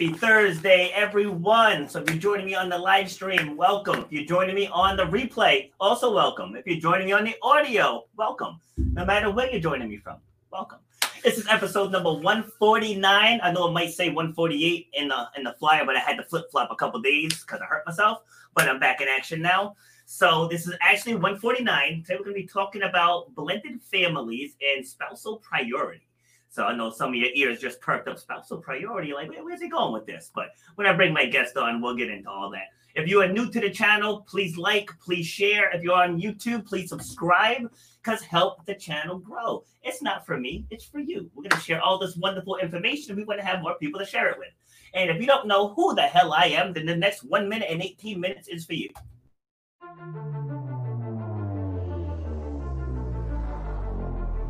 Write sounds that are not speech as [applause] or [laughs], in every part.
Happy Thursday, everyone. So, if you're joining me on the live stream, welcome. If you're joining me on the replay, also welcome. If you're joining me on the audio, welcome. No matter where you're joining me from, welcome. This is episode number 149. I know it might say 148 in the in the flyer, but I had to flip flop a couple days because I hurt myself. But I'm back in action now. So this is actually 149. Today we're going to be talking about blended families and spousal priority. So I know some of your ears just perked up spousal priority. Like, where's he going with this? But when I bring my guest on, we'll get into all that. If you are new to the channel, please like, please share. If you're on YouTube, please subscribe because help the channel grow. It's not for me, it's for you. We're going to share all this wonderful information. We want to have more people to share it with. And if you don't know who the hell I am, then the next one minute and 18 minutes is for you.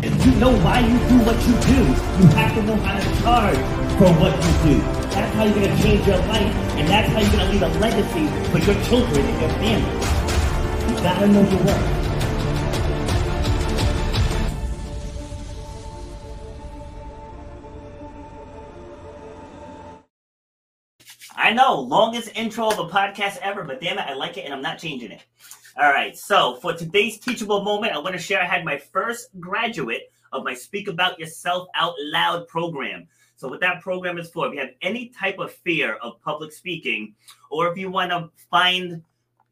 To know why you do what you do, you have to know how to charge for what you do. That's how you're going to change your life, and that's how you're going to leave a legacy for your children and your family. You got to know your worth. I know, longest intro of a podcast ever, but damn it, I like it and I'm not changing it. All right. So for today's teachable moment, I want to share I had my first graduate of my Speak About Yourself Out Loud program. So what that program is for, if you have any type of fear of public speaking, or if you want to find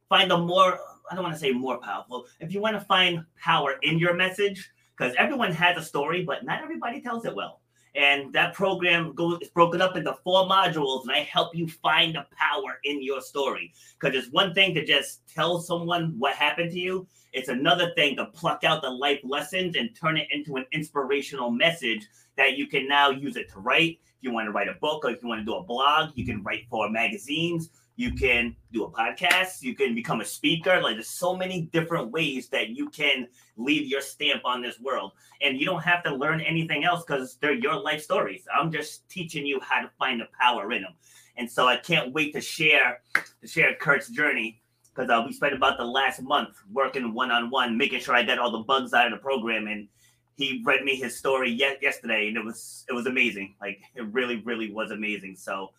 find a more I don't want to say more powerful, if you want to find power in your message, because everyone has a story, but not everybody tells it well. And that program goes is broken up into four modules, and I help you find the power in your story. Because it's one thing to just tell someone what happened to you. It's another thing to pluck out the life lessons and turn it into an inspirational message that you can now use it to write. If you want to write a book or if you want to do a blog, you can write for magazines you can do a podcast you can become a speaker like there's so many different ways that you can leave your stamp on this world. And you don't have to learn anything else because they're your life stories. I'm just teaching you how to find the power in them and so i can't wait to share to share kurt's journey because uh, we spent about the last month working one-on-one making sure i got all the bugs out of the program. And he read me his story yet yesterday and it was it was amazing. Like it really really was amazing. So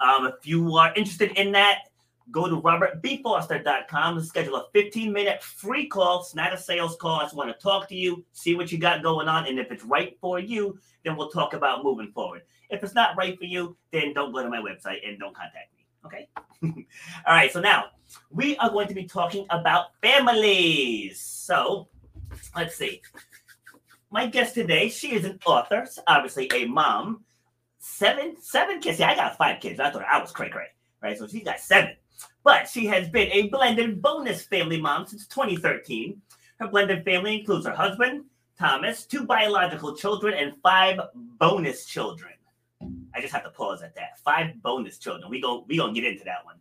um, if you are interested in that, go to robertbfoster.com and schedule a 15 minute free call. It's not a sales call. I just want to talk to you, see what you got going on. And if it's right for you, then we'll talk about moving forward. If it's not right for you, then don't go to my website and don't contact me. Okay. [laughs] All right. So now we are going to be talking about families. So let's see. My guest today, she is an author, obviously a mom, seven, seven kids. See, I got five kids. I thought I was cray cray, right? So she's got seven. But she has been a blended bonus family mom since 2013. Her blended family includes her husband, Thomas, two biological children, and five bonus children. I just have to pause at that. Five bonus children. We go we gonna get into that one.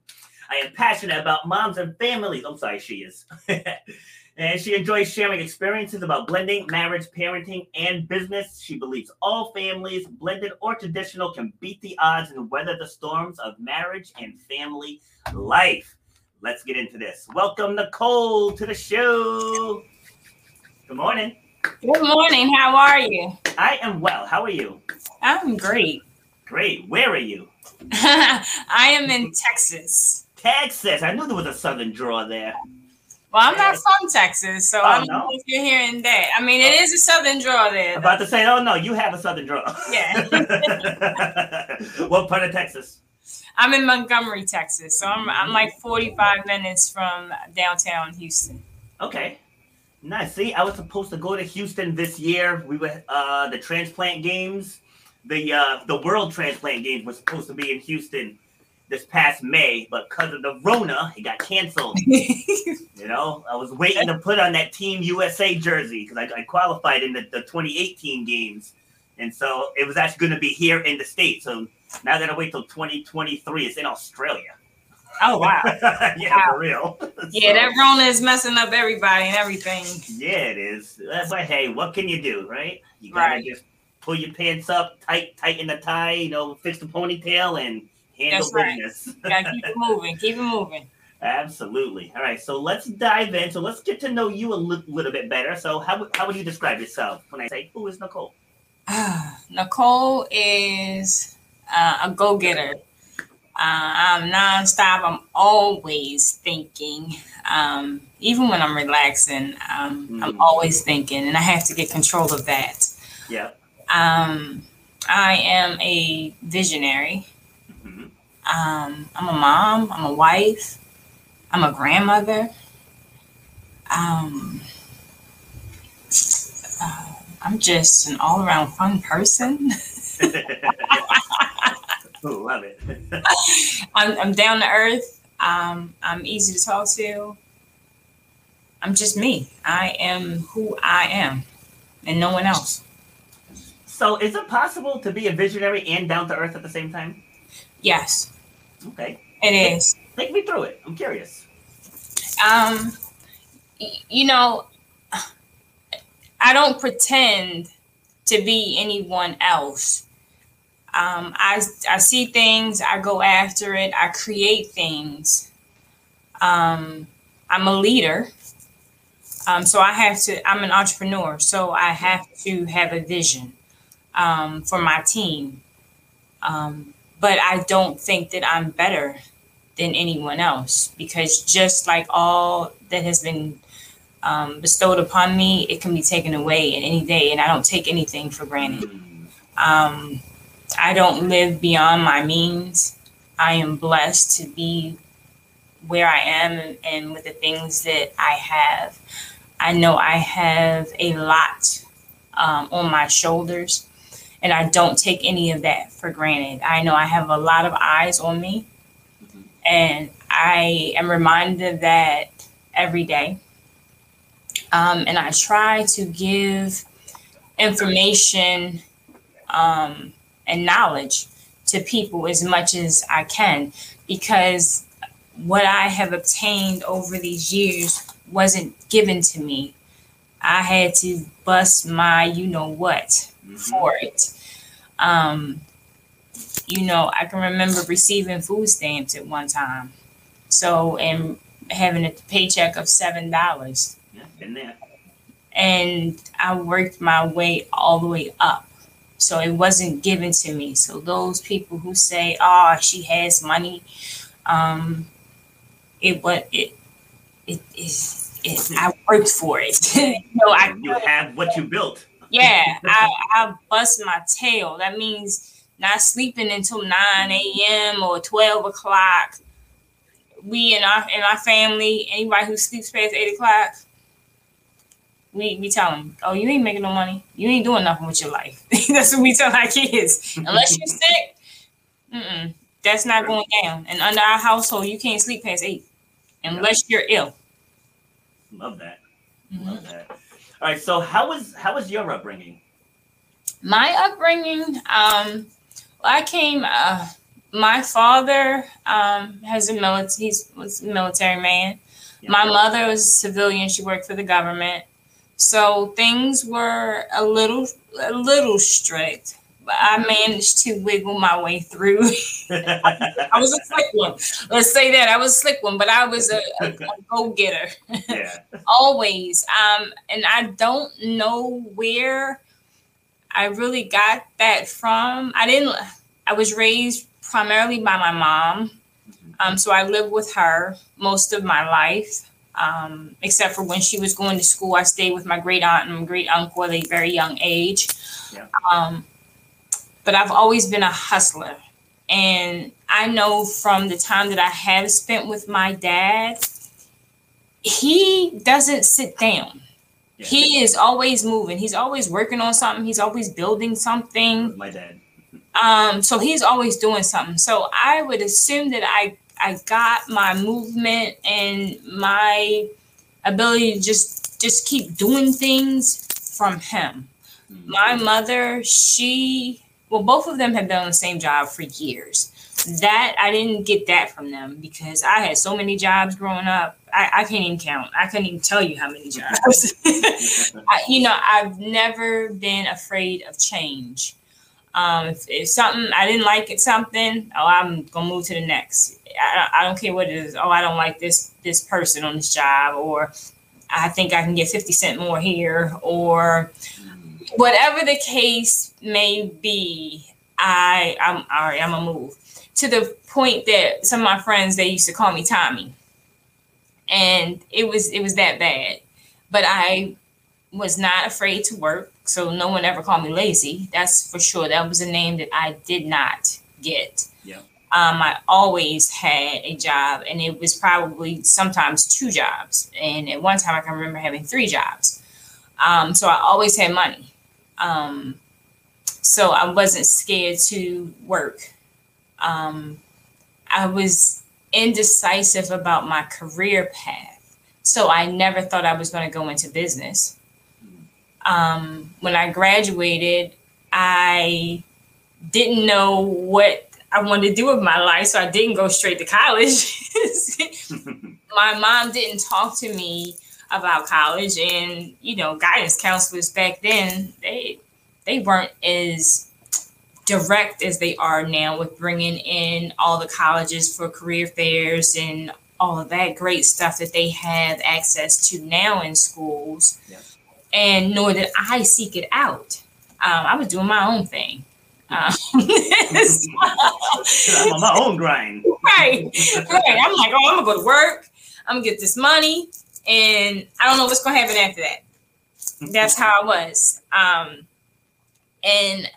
I am passionate about moms and families. I'm sorry, she is. [laughs] and she enjoys sharing experiences about blending, marriage, parenting, and business. She believes all families, blended or traditional, can beat the odds and weather the storms of marriage and family life. Let's get into this. Welcome, Nicole, to the show. Good morning. Good morning. How are you? I am well. How are you? I'm great. Great. Where are you? [laughs] I am in Texas. Texas. I knew there was a southern draw there. Well, I'm not from Texas, so Oh, I don't no? know if you're hearing that. I mean, it is a southern draw there. About to say, oh no, you have a southern draw. Yeah. [laughs] what part of Texas? I'm in Montgomery, Texas, so I'm I'm like 45 minutes from downtown Houston. Okay. Nice. See, I was supposed to go to Houston this year. We were uh the transplant games. The uh the world transplant games was supposed to be in Houston this past May, but because of the Rona, it got canceled. [laughs] You know, I was waiting to put on that Team USA jersey because I, I qualified in the, the 2018 games. And so it was actually going to be here in the States. So now that I got to wait till 2023. It's in Australia. oh wow. [laughs] yeah, for real. [laughs] Yeah, So, that Rona is messing up everybody and everything. Yeah, it is. Uh, But hey, what can you do, right? You got to Right. just pull your pants up, tight, tighten the tie, you know, fix the ponytail, and handle That's right. business. Gotta keep it moving. Keep it moving. [laughs] Absolutely. All right, so let's dive in. So let's get to know you a li- little bit better. So how, would- how would you describe yourself when I say, who is Nicole? [sighs] Nicole is uh, a go getter. Uh, I'm nonstop. I'm always thinking. Um, even when I'm relaxing, um, I'm Mm. always thinking, and I have to get control of that. Yeah. Um, I am a visionary. Um, I'm a mom. I'm a wife. I'm a grandmother. Um, uh, I'm just an all around fun person. [laughs] Love it. [laughs] I'm, I'm down to earth. Um, I'm easy to talk to. I'm just me. I am who I am, and no one else. so is it possible to be a visionary and down to earth at the same time? Yes, Okay. it is. Take me through it. I'm curious. Um, you know, I don't pretend to be anyone else. Um, I I see things, I go after it, I create things. Um, I'm a leader, um, so I have to. I'm an entrepreneur, so I have to have a vision um, for my team. Um, but I don't think that I'm better than anyone else because just like all that has been um, bestowed upon me, it can be taken away in any day, and I don't take anything for granted. Um, I don't live beyond my means. I am blessed to be where I am and with the things that I have. I know I have a lot um, on my shoulders, and I don't take any of that for granted. I know I have a lot of eyes on me, and I am reminded of that every day. Um, and I try to give information um, and knowledge to people as much as I can because what I have obtained over these years wasn't given to me. I had to bust my you know what mhm. for it. Um, you know, I can remember receiving food stamps at one time. So, and having a paycheck of $7 Yeah, been there. and I worked my way all the way up. So it wasn't given to me. So those people who say, "Oh, she has money," um, it what it it is. It, I worked for it. [laughs] you know, I you have what you built. Yeah, [laughs] I, I bust my tail. That means not sleeping until 9 a.m. or 12 o'clock. We in our in our family, anybody who sleeps past 8 o'clock, we, we tell them, oh, you ain't making no money. You ain't doing nothing with your life. [laughs] that's what we tell our kids. Unless you're sick, mm-mm, that's not going down. And under our household, you can't sleep past 8 unless you're ill. Love that. Mhm. Love that. All right. So how was how was your upbringing? My upbringing, um, I came. Uh, my father um, has a military. He was a military man. Yeah. My mother was a civilian. She worked for the government. So things were a little a little strict. But I managed to wiggle my way through. [laughs] I was a slick one. Let's say that I was a slick one, but I was a, a, a go getter. Yeah. [laughs] Always. Um, and I don't know where I really got that from. I didn't. I was raised primarily by my mom. Um, so I lived with her most of my life, um, except for when she was going to school. I stayed with my great aunt and great uncle at a very young age. Yeah. Um, but I've always been a hustler. And I know from the time that I have spent with my dad, he doesn't sit down. Yeah. He is always moving. He's always working on something. He's always building something. My dad. Um, so he's always doing something. So I would assume that I I got my movement and my ability to just just keep doing things from him. Mm-hmm. My mother, she well, both of them have on the same job for years. That I didn't get that from them because I had so many jobs growing up. I, I can't even count. I couldn't even tell you how many jobs. [laughs] I, you know, I've never been afraid of change. Um, if, if, something I didn't like it, something, oh, I'm gonna move to the next. I, I don't care what it is. Oh, I don't like this this person on this job, or I think I can get fifty cent more here, or whatever the case may be. I I'm all right. I'm gonna move to the point that some of my friends they used to call me Tommy, and it was it was that bad. But I was not afraid to work, so no one ever called me lazy. That's for sure. That was a name that I did not get. Yeah. Um, I always had a job, and it was probably sometimes two jobs. And at one time, I can remember having three jobs. Um, so I always had money. Um, so I wasn't scared to work. Um, I was indecisive about my career path. So I never thought I was going to go into business um, when I graduated, I didn't know what I wanted to do with my life, so I didn't go straight to college. [laughs] [laughs] my mom didn't talk to me about college, and you know, guidance counselors back then they they weren't as direct as they are now with bringing in all the colleges for career fairs and all of that great stuff that they have access to now in schools. Yeah and nor did I seek it out. Um, I was doing my own thing. Um, [laughs] [laughs] I'm on my own grind. Right, right. I'm like, oh, I'm gonna go to work. I'm gonna get this money, and I don't know what's gonna happen after that. That's how I was. Um, and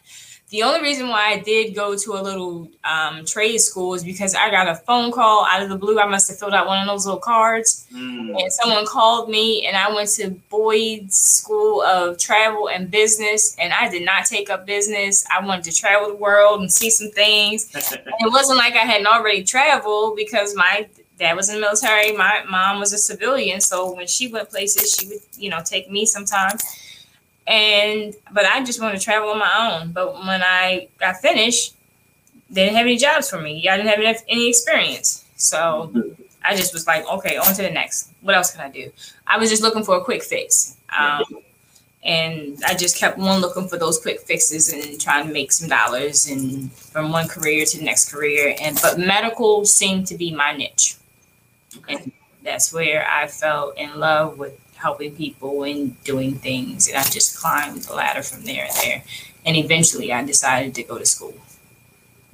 the only reason why I did go to a little um, trade school is because I got a phone call out of the blue. I must have filled out one of those little cards, mm. and someone called me, and I went to Boyd's School of Travel and Business, and I did not take up business. I wanted to travel the world and see some things. [laughs] it wasn't like I hadn't already traveled because my dad was in the military, my mom was a civilian, so when she went places, she would, you know, take me sometimes and but I just wanted to travel on my own. But when I got finished, they didn't have any jobs for me. I didn't have any experience, so I just was like, okay, on to the next. What else can I do? I was just looking for a quick fix. Um, and I just kept on looking for those quick fixes and trying to make some dollars and from one career to the next career. And but medical seemed to be my niche, and that's where I fell in love with helping people and doing things. And I just climbed the ladder from there and there. And eventually I decided to go to school.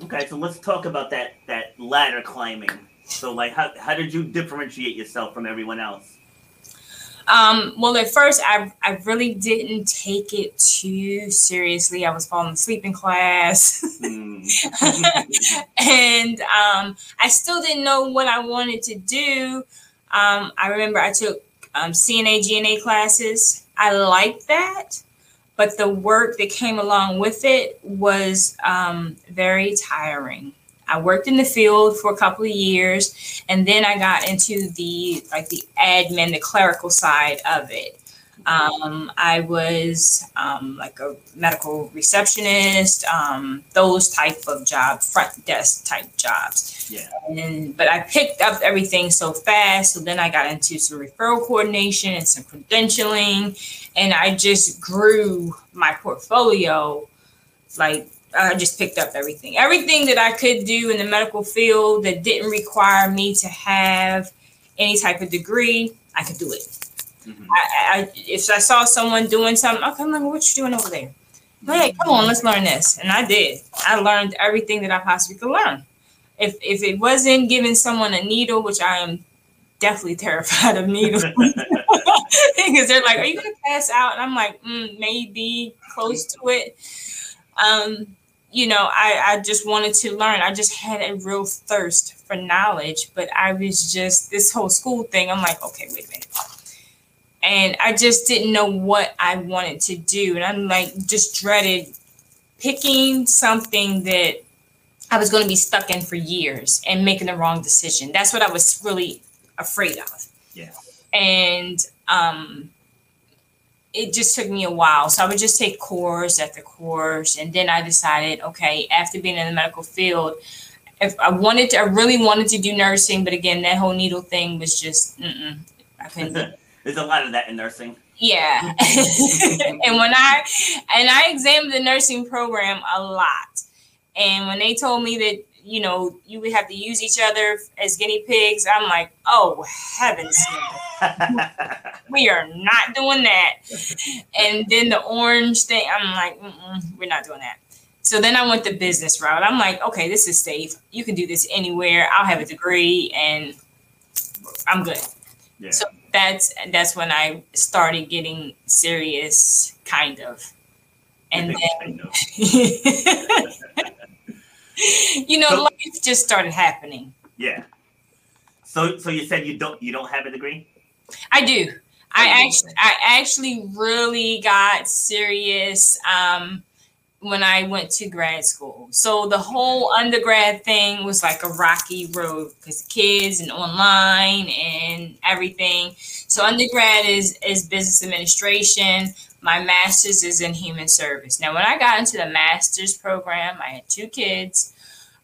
Okay, so let's talk about that that ladder climbing. So like how how did you differentiate yourself from everyone else? Um, well, at first, I, I really didn't take it too seriously. I was falling asleep in class. Mm. [laughs] and um, I still didn't know what I wanted to do. Um, I remember I took um, CNA, GNA classes. I liked that, but the work that came along with it was um, very tiring. I worked in the field for a couple of years, and then I got into the like the admin, the clerical side of it. Um, I was um, like a medical receptionist, um, those type of jobs, front desk type jobs. Yeah. And but I picked up everything so fast. So then I got into some referral coordination and some credentialing, and I just grew my portfolio. Like I just picked up everything, everything that I could do in the medical field that didn't require me to have any type of degree. I could do it. Mm-hmm. I, I, if I saw someone doing something, okay, I'm like, what you doing over there? Hey, come on, let's learn this. And I did. I learned everything that I possibly could learn. If if it wasn't giving someone a needle, which I am definitely [laughs] terrified of needles, because they're like, "Are you gonna pass out?" And I'm like, mm, maybe close to it. Um, you know, I I just wanted to learn. I just had a real thirst for knowledge, but I was just this whole school thing. I'm like, okay, wait a minute and I just didn't know what I wanted to do. And I'm like, just dreaded picking something that I was going to be stuck in for years and making the wrong decision. That's what I was really afraid of. Yeah. And um, it just took me a while. So I would just take course after course. And then I decided, okay, after being in the medical field, if I wanted to, I really wanted to do nursing, but again, that whole needle thing was just, I couldn't. [laughs] There's a lot of that in nursing. Yeah. [laughs] and when I and I examined the nursing program a lot. And when they told me that, you know, you would have to use each other as guinea pigs, I'm like, oh heavens. [laughs] we are not doing that. [laughs] And then the orange thing, I'm like, we're not doing that. So then I went the business route. I'm like, okay, this is safe. You can do this anywhere. I'll have a degree and I'm good. Yeah. So that's that's when I started getting serious, kind of. And then, [laughs] you know, so, life just started happening. Yeah. So, so you said you don't you don't have a degree? I do. I actually I actually really got serious. Um, when I went to grad school. So the whole undergrad thing was like a rocky road because kids and online and everything. So undergrad is is business administration. My master's is in human service. Now, when I got into the master's program, I had two kids.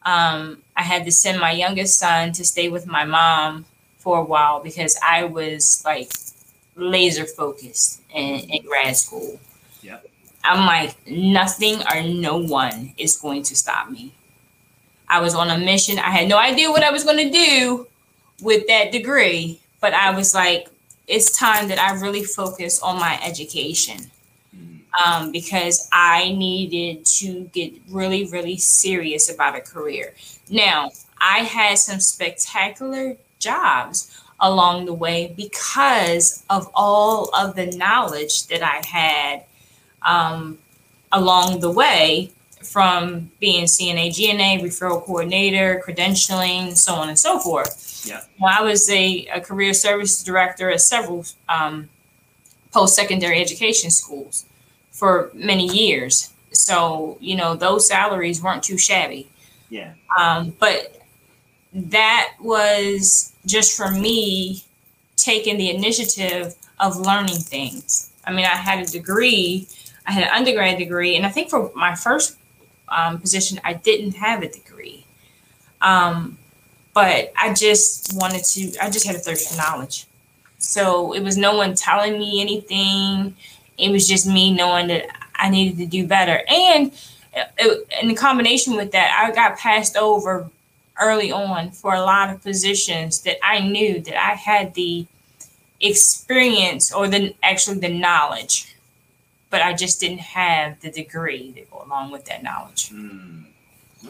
Um, I had to send my youngest son to stay with my mom for a while because I was like laser focused in, in grad school. Yeah, I'm like, nothing or no one is going to stop me. I was on a mission. I had no idea what I was going to do with that degree, but I was like, it's time that I really focus on my education um, because I needed to get really, really serious about a career. Now, I had some spectacular jobs along the way because of all of the knowledge that I had um, along the way from being CNA, GNA, referral coordinator, credentialing, so on and so forth. Yeah. Well, I was a, a career services director at several um, post secondary education schools for many years. So, you know, those salaries weren't too shabby. Yeah. Um, but that was just for me taking the initiative of learning things. I mean, I had a degree I had an undergrad degree, and I think for my first um, position, I didn't have a degree. Um, but I just wanted to, I just had a thirst for knowledge. So it was no one telling me anything. It was just me knowing that I needed to do better. And in combination with that, I got passed over early on for a lot of positions that I knew that I had the experience or the actually the knowledge but I just didn't have the degree to go along with that knowledge. Mm.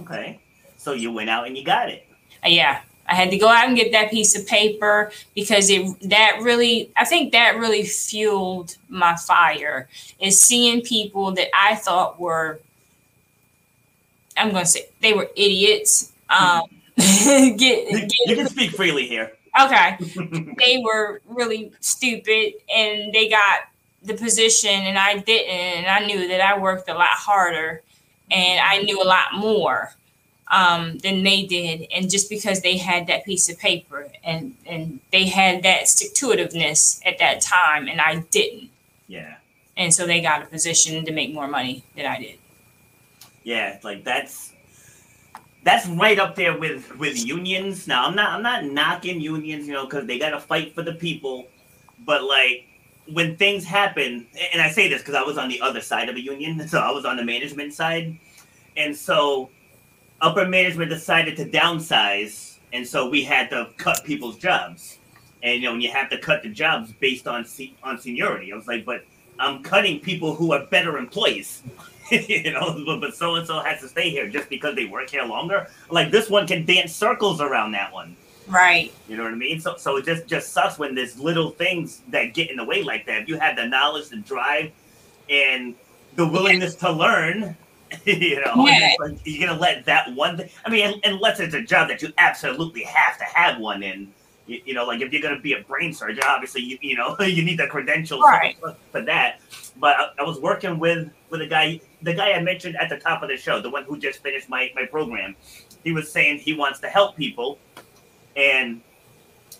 Okay. So you went out and you got it. Uh, yeah. I had to go out and get that piece of paper because it that really I think that really fueled my fire is seeing people that I thought were I'm going to say they were idiots. Um, [laughs] get, get, you can speak freely here. Okay. [laughs] they were really stupid and they got the position and I didn't, and I knew that I worked a lot harder and I knew a lot more um, than they did. And just because they had that piece of paper and, and they had that stick to itiveness at that time and I didn't. Yeah. And so they got a position to make more money than I did. Yeah, like that's that's right up there with with unions. Now I'm not I'm not knocking unions, you know, because they got to fight for the people. But like when things happen, and I say this because I was on the other side of a union, [laughs] so I was on the management side, and so upper management decided to downsize, and so we had to cut people's jobs. And you know, when you have to cut the jobs based on se- on seniority, I was like, but I'm cutting people who are better employees. [laughs] you know, but so and so has to stay here just because they work here longer. Like this one can dance circles around that one. Right. You know what I mean? So so it just just sucks when there's little things that get in the way like that. If you have the knowledge, the drive, and the willingness yeah. to learn, [laughs] you know, yeah. like, you're gonna let that one. Thing, I mean, unless it's a job that you absolutely have to have one in. You, you know, like if you're gonna be a brain surgeon, obviously you you know [laughs] you need the credentials right. for, for that. But I, I was working with with a guy, the guy I mentioned at the top of the show, the one who just finished my my program. He was saying he wants to help people and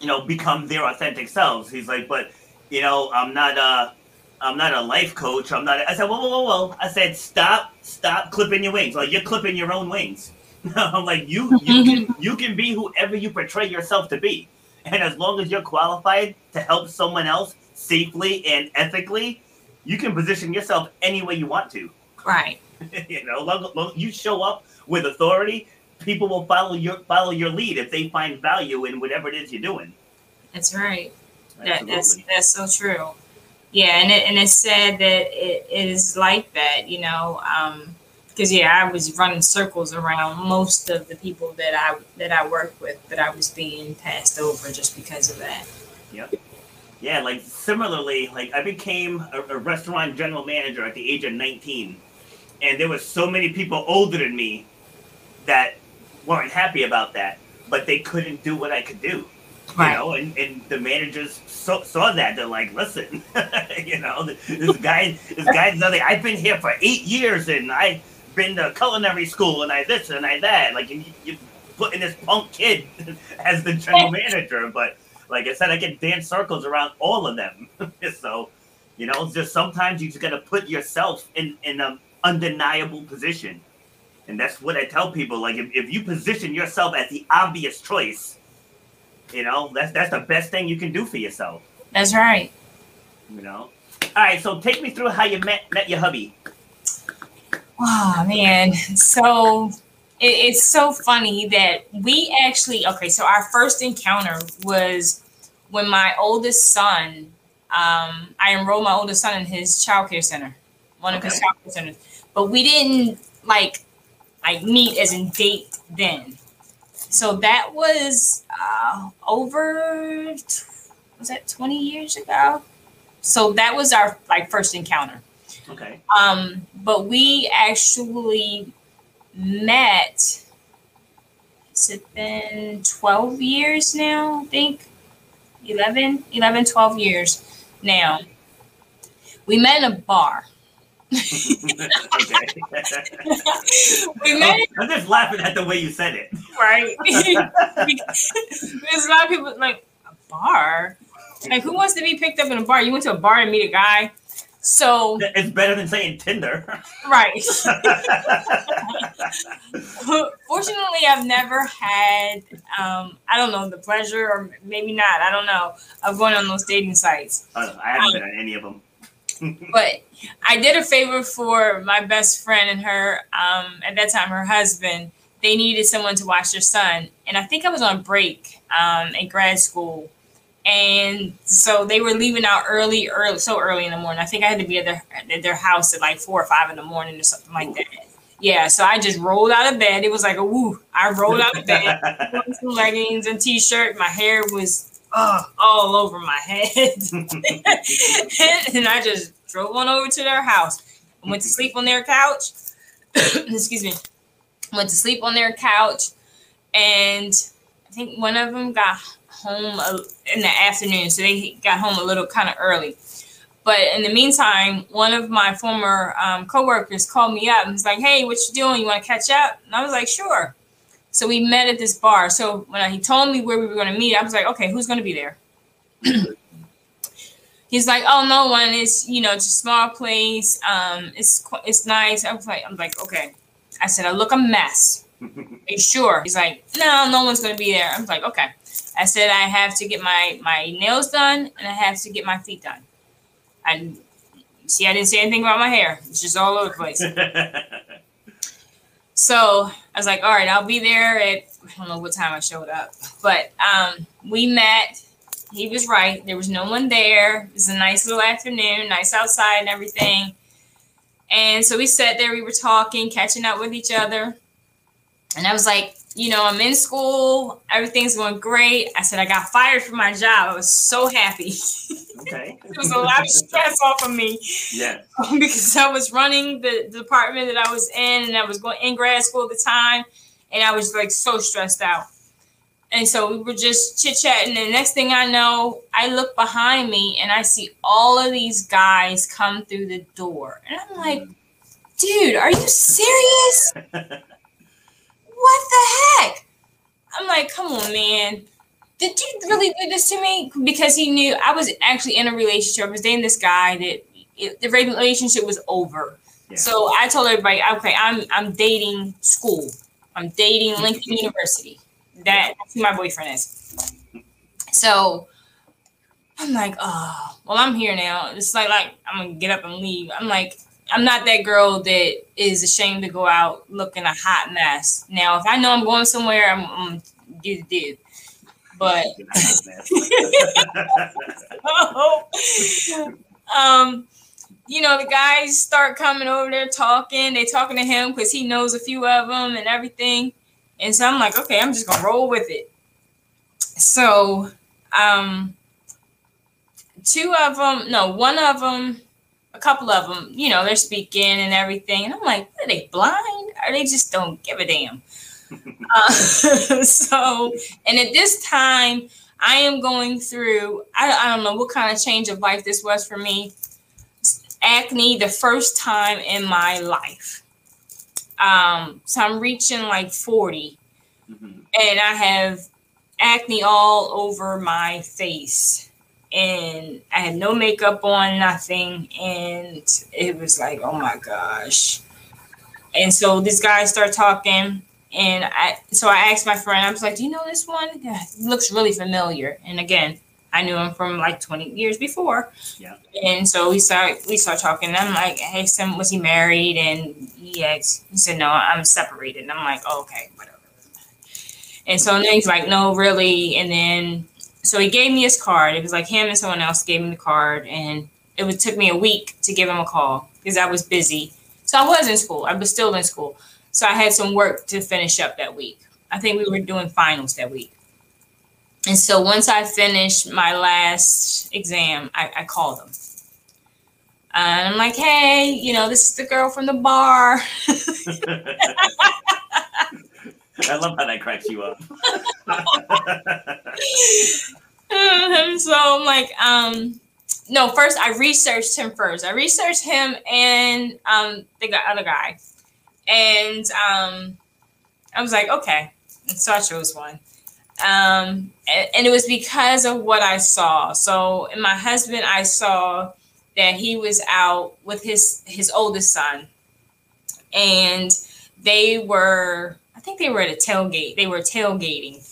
you know become their authentic selves. He's like, but you know, I'm not a I'm not a life coach. I'm not. A, I said, whoa, whoa, whoa, whoa. I said, stop, stop clipping your wings. Like you're clipping your own wings. [laughs] I'm like you, you can, [laughs] you can be whoever you portray yourself to be, and as long as you're qualified to help someone else safely and ethically, you can position yourself any way you want to. Right. [laughs] you know, long, long, you show up with authority people will follow your follow your lead if they find value in whatever it is you're doing. That's right. That, that's that's so true. Yeah, and it, and it's sad that it is like that, you know, because um, yeah, I was running circles around most of the people that I that I worked with, but I was being passed over just because of that. Yep. Yeah, like similarly, like I became a, a restaurant general manager at the age of 19, and there was so many people older than me that weren't happy about that, but they couldn't do what I could do. Right. You know, and, and the managers saw, saw that. They're like, listen, [laughs] you know, this guy, this guy's nothing. I've been here for eight years and I've been to culinary school and I this and I that. Like, you, you putting this punk kid [laughs] as the general [laughs] manager. But like I said, I can dance circles around all of them. so, you know, just sometimes you just got to put yourself in, in an undeniable position and that's what I tell people. Like, if, if you position yourself as the obvious choice, you know, that's that's the best thing you can do for yourself. That's right. You know. All right, so take me through how you met met your hubby. Oh man, so it, it's so funny that we actually okay. So our first encounter was when my oldest son. Um, I enrolled my oldest son in his child care center, one okay. of his child care centers, but we didn't like like meet as in date then. So that was uh, over was that 20 years ago? So that was our like first encounter. Okay. Um, but we actually met. Has it been 12 years now? I think 11, 11, 12 years now. We met in a bar. [laughs] [laughs] we met. I'm just laughing at the way you said it. Right. [laughs] There's a lot of people like a bar. Like, who wants to be picked up in a bar? You went to a bar and meet a guy. So it's better than saying Tinder. Right. Fortunately, I've never had, um, I don't know, the pleasure, or maybe not, I don't know, of going on those dating sites. I haven't um, been on any of them but I did a favor for my best friend and her, um, at that time, her husband. They needed someone to watch their son. And I think I was on break um, in grad school. And so they were leaving out early, early, so early in the morning. I think I had to be at their, at their house at like four or five in the morning or something like that. Yeah, so I just rolled out of bed. It was like a woo. I rolled out of bed, [laughs] some leggings and t-shirt. My hair was uh, all over my head. [laughs] and I just drove on over to their house. I went to sleep on their couch. [coughs] Excuse me. Went to sleep on their couch. And I think one of them got home in the afternoon. So they got home a little kind of early. But in the meantime, one of my former um, coworkers called me up and was like, "Hey, what you doing? You want to catch up?" And I was like, "Sure." So we met at this bar. So when he told me where we were going to meet, I was like, okay, who's going to be there? [clears throat] He's like, "Oh, no one. It's you know, it's a small place. Um, it's it's nice." I was like, "I'm like, okay." I said, "I look a mess." [laughs] Are you sure? He's like, "No, no one's gonna be there." I was like, "Okay." I said, "I have to get my my nails done and I have to get my feet done." I see, I didn't say anything about my hair. It's just all over the place. [laughs] So I was like, all right, I'll be there at I don't know what time I showed up, but um, we met. He was right. There was no one there. It was a nice little afternoon, nice outside and everything. And so we sat there, we were talking, catching up with each other. And I was like, you know, I'm in school, everything's going great. I said, I got fired from my job. I was so happy. [laughs] Okay. it was a lot of stress off of me. Yeah. [laughs] because I was running the, the department that I was in and I was going in grad school at the time. And I was like so stressed out. And so we were just chit chatting. And the next thing I know, I look behind me and I see all of these guys come through the door. And I'm like, dude, are you serious? [laughs] what the heck? I'm like, come on, man. Did you really do this to me? Because he knew I was actually in a relationship. I was dating this guy that it, the relationship was over. Yeah. So I told everybody, okay, I'm I'm dating school. I'm dating Lincoln University. That, that's who my boyfriend is. So I'm like, oh, well, I'm here now. It's like like I'm gonna get up and leave. I'm like, I'm not that girl that is ashamed to go out looking a hot mess. Now, if I know I'm going somewhere, I'm, I'm gonna do the do. But [laughs] um, you know, the guys start coming over there talking. They talking to him because he knows a few of them and everything. And so I'm like, okay, I'm just gonna roll with it. So, um, two of them, no, one of them, a couple of them, you know, they're speaking and everything. And I'm like, are they blind or they just don't give a damn? [laughs] uh, [laughs] so, and at this time, I am going through, I, I don't know what kind of change of life this was for me. Acne, the first time in my life. Um, so I'm reaching like 40, Mhm. and I have acne all over my face. And I had no makeup on, nothing. And it was like, oh my gosh. And so this guy started talking. And I, so I asked my friend, I was like, "Do you know this one? Yeah, looks really familiar." And again, I knew him from like 20 years before. Yeah. And so we start we start talking. And I'm like, "I asked him, was he married?" And he asked, he said, "No, I'm separated." And I'm like, oh, "Okay, whatever." And so then he's like, "No, really." And then so he gave me his card. It was like him and someone else gave me the card, and it would took me a week to give him a call because I was busy. So I was in school. I was still in school. So I had some work to finish up that week. I think we were doing finals that week. And so once I finished my last exam, I, I called him. And I'm like, hey, you know, this is the girl from the bar. [laughs] [laughs] [laughs] I love how that cracks you up. [laughs] so I'm like, um, no, first I researched him first. I researched him and um the other guy. And um I was like, okay. And so I chose one. Um and, and it was because of what I saw. So in my husband, I saw that he was out with his his oldest son. And they were, I think they were at a tailgate. They were tailgating.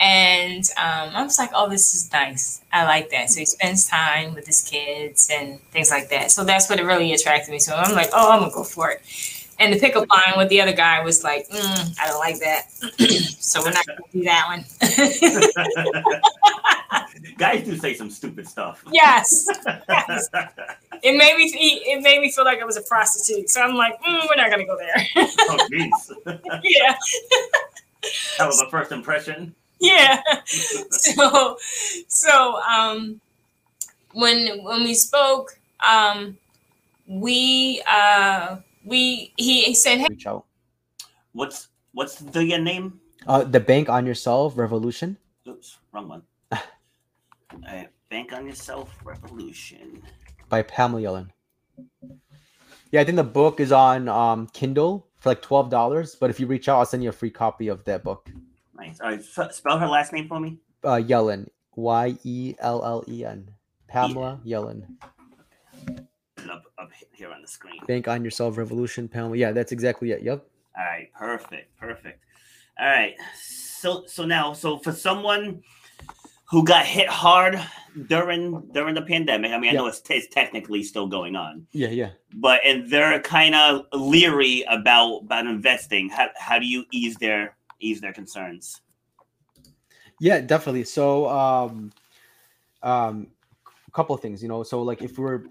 And um, I was like, oh, this is nice. I like that. So he spends time with his kids and things like that. So that's what it really attracted me to him. I'm like, oh, I'm going to go for it. And the pickup line with the other guy was like, mm, I don't like that. [clears throat] so we're not going to do that one. [laughs] Guys do say some stupid stuff. yes. [laughs] yes. It made me it made me feel like I was a prostitute. So I'm like, mm, we're not going to go there. Oh, [laughs] jeez. [laughs] [laughs] yeah. That was my first impression. yeah so so um when when we spoke um we uh we he said hey reach out. What's what's the uh, name? Uh, the bank on yourself revolution. Oops, wrong one. Uh, Bank on Yourself Revolution. By Pamela Yellen. Yeah, I think the book is on um, Kindle for like twelve dollars. But if you reach out, I'll send you a free copy of that book. Nice. All right, s- spell her last name for me. Uh, Yellen, Y E L L E N. Pamela Yellen. Up, up here on the screen. Bank on yourself revolution, Pamela. Yeah, that's exactly it. Yep. All right, perfect, perfect. All right, so so now, so for someone who got hit hard during during the pandemic, I mean, I Yeah. know it's, it's technically still going on, Yeah, yeah. but and they're kind of leery about about investing. How how do you ease their ease their concerns? Yeah, definitely. So, um, um, a couple of things, you know. So, like, if we're,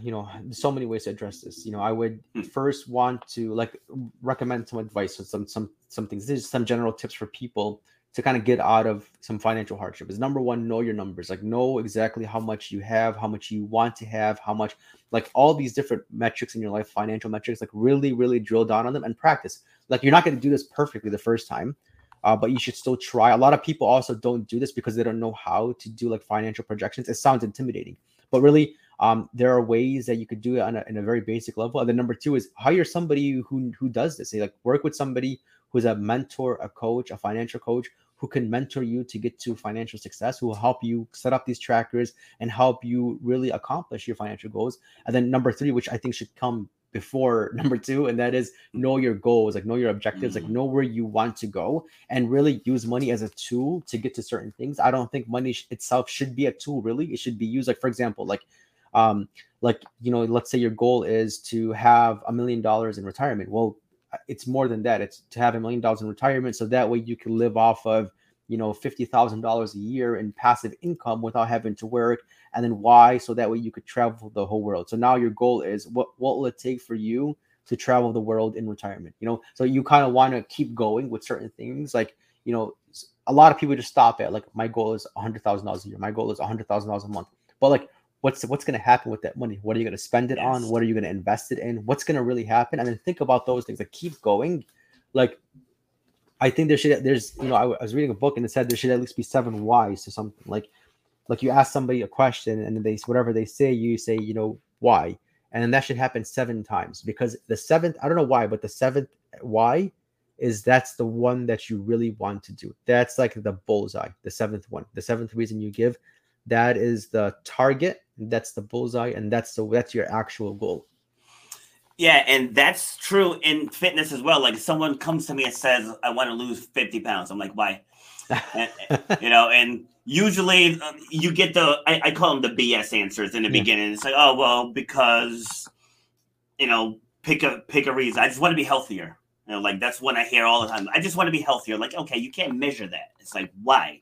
you know, so many ways to address this. You know, I would Hmm. first want to like recommend some advice or some some some things. There's some general tips for people to kind of get out of some financial hardship. Is number one, know your numbers. Like, know exactly how much you have, how much you want to have, how much, like, all these different metrics in your life, financial metrics. Like, really, really drill down on them and practice. Like, you're not going to do this perfectly the first time uh, but you should still try. A lot of people also don't do this because they don't know how to do like financial projections. It sounds intimidating, but really, um, there are ways that you could do it on a, in a very basic level. And then number two is hire somebody who who does this. Like work with somebody who's a mentor, a coach, a financial coach who can mentor you to get to financial success, who will help you set up these trackers and help you really accomplish your financial goals. And then number three, which I think should come before [laughs] number two, and that is know your goals, like know your objectives, like Mhm. know where you want to go, and really use money as a tool to get to certain things. I don't think money sh- itself should be a tool. Really, it should be used like, for example, like, um, like you know, let's say your goal is to have a million dollars in retirement. Well, it's more than that. It's to have a million dollars in retirement, so that way you can live off of you know fifty thousand dollars a year in passive income without having to work. And then why? So that way you could travel the whole world. So now your goal is what what will it take for you to travel the world in retirement you know? So you kind of want to keep going with certain things like you know a lot of people just stop at like my goal is $100000 a year my goal is $100000 a month. But like what's what's going to happen with that money? What are you going to spend it on? What are you going to invest it in? What's going to really happen? And then think about those things like keep going. Like I think there should there's you know I, I was reading a book and it said there should at least be seven whys to something. Like like you ask somebody a question and then they whatever they say you say you know why. And then that should happen seven times because the seventh I don't know why but the seventh why is that's the one that you really want to do. That's like the bullseye the seventh one the seventh reason you give that is the target that's the bullseye and that's the that's your actual goal Yeah, and that's true in fitness as well. Like someone comes to me and says, "I want to lose fifty pounds." I'm like, "Why?" And, [laughs] you know, and usually um, you get the I, I call them the BS answers in the Yeah. beginning. It's like, "Oh well, because you know, pick a pick a reason. I just want to be healthier." You know, like that's what I hear all the time. I just want to be healthier. Like, okay, you can't measure that. It's like why?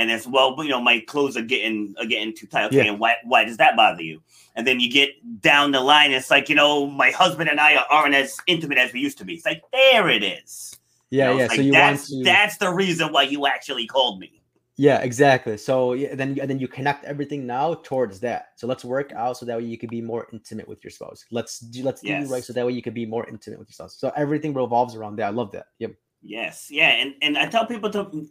And it's well, you know, my clothes are getting are getting too tight. Okay, Yeah. and why why does that bother you? And then you get down the line, it's like, you know, my husband and I aren't as intimate as we used to be. It's like, there it is. You yeah know, yeah it's so like, you want that's, to that's the reason why you actually called me. Yeah, exactly. So yeah, then and then you connect everything now towards that. So let's work out so that way you can be more intimate with your spouse. Let's do let's do right so that way you can be more intimate with your spouse. So everything revolves around that. I love that. Yep. Yes. Yeah. And, and I tell people to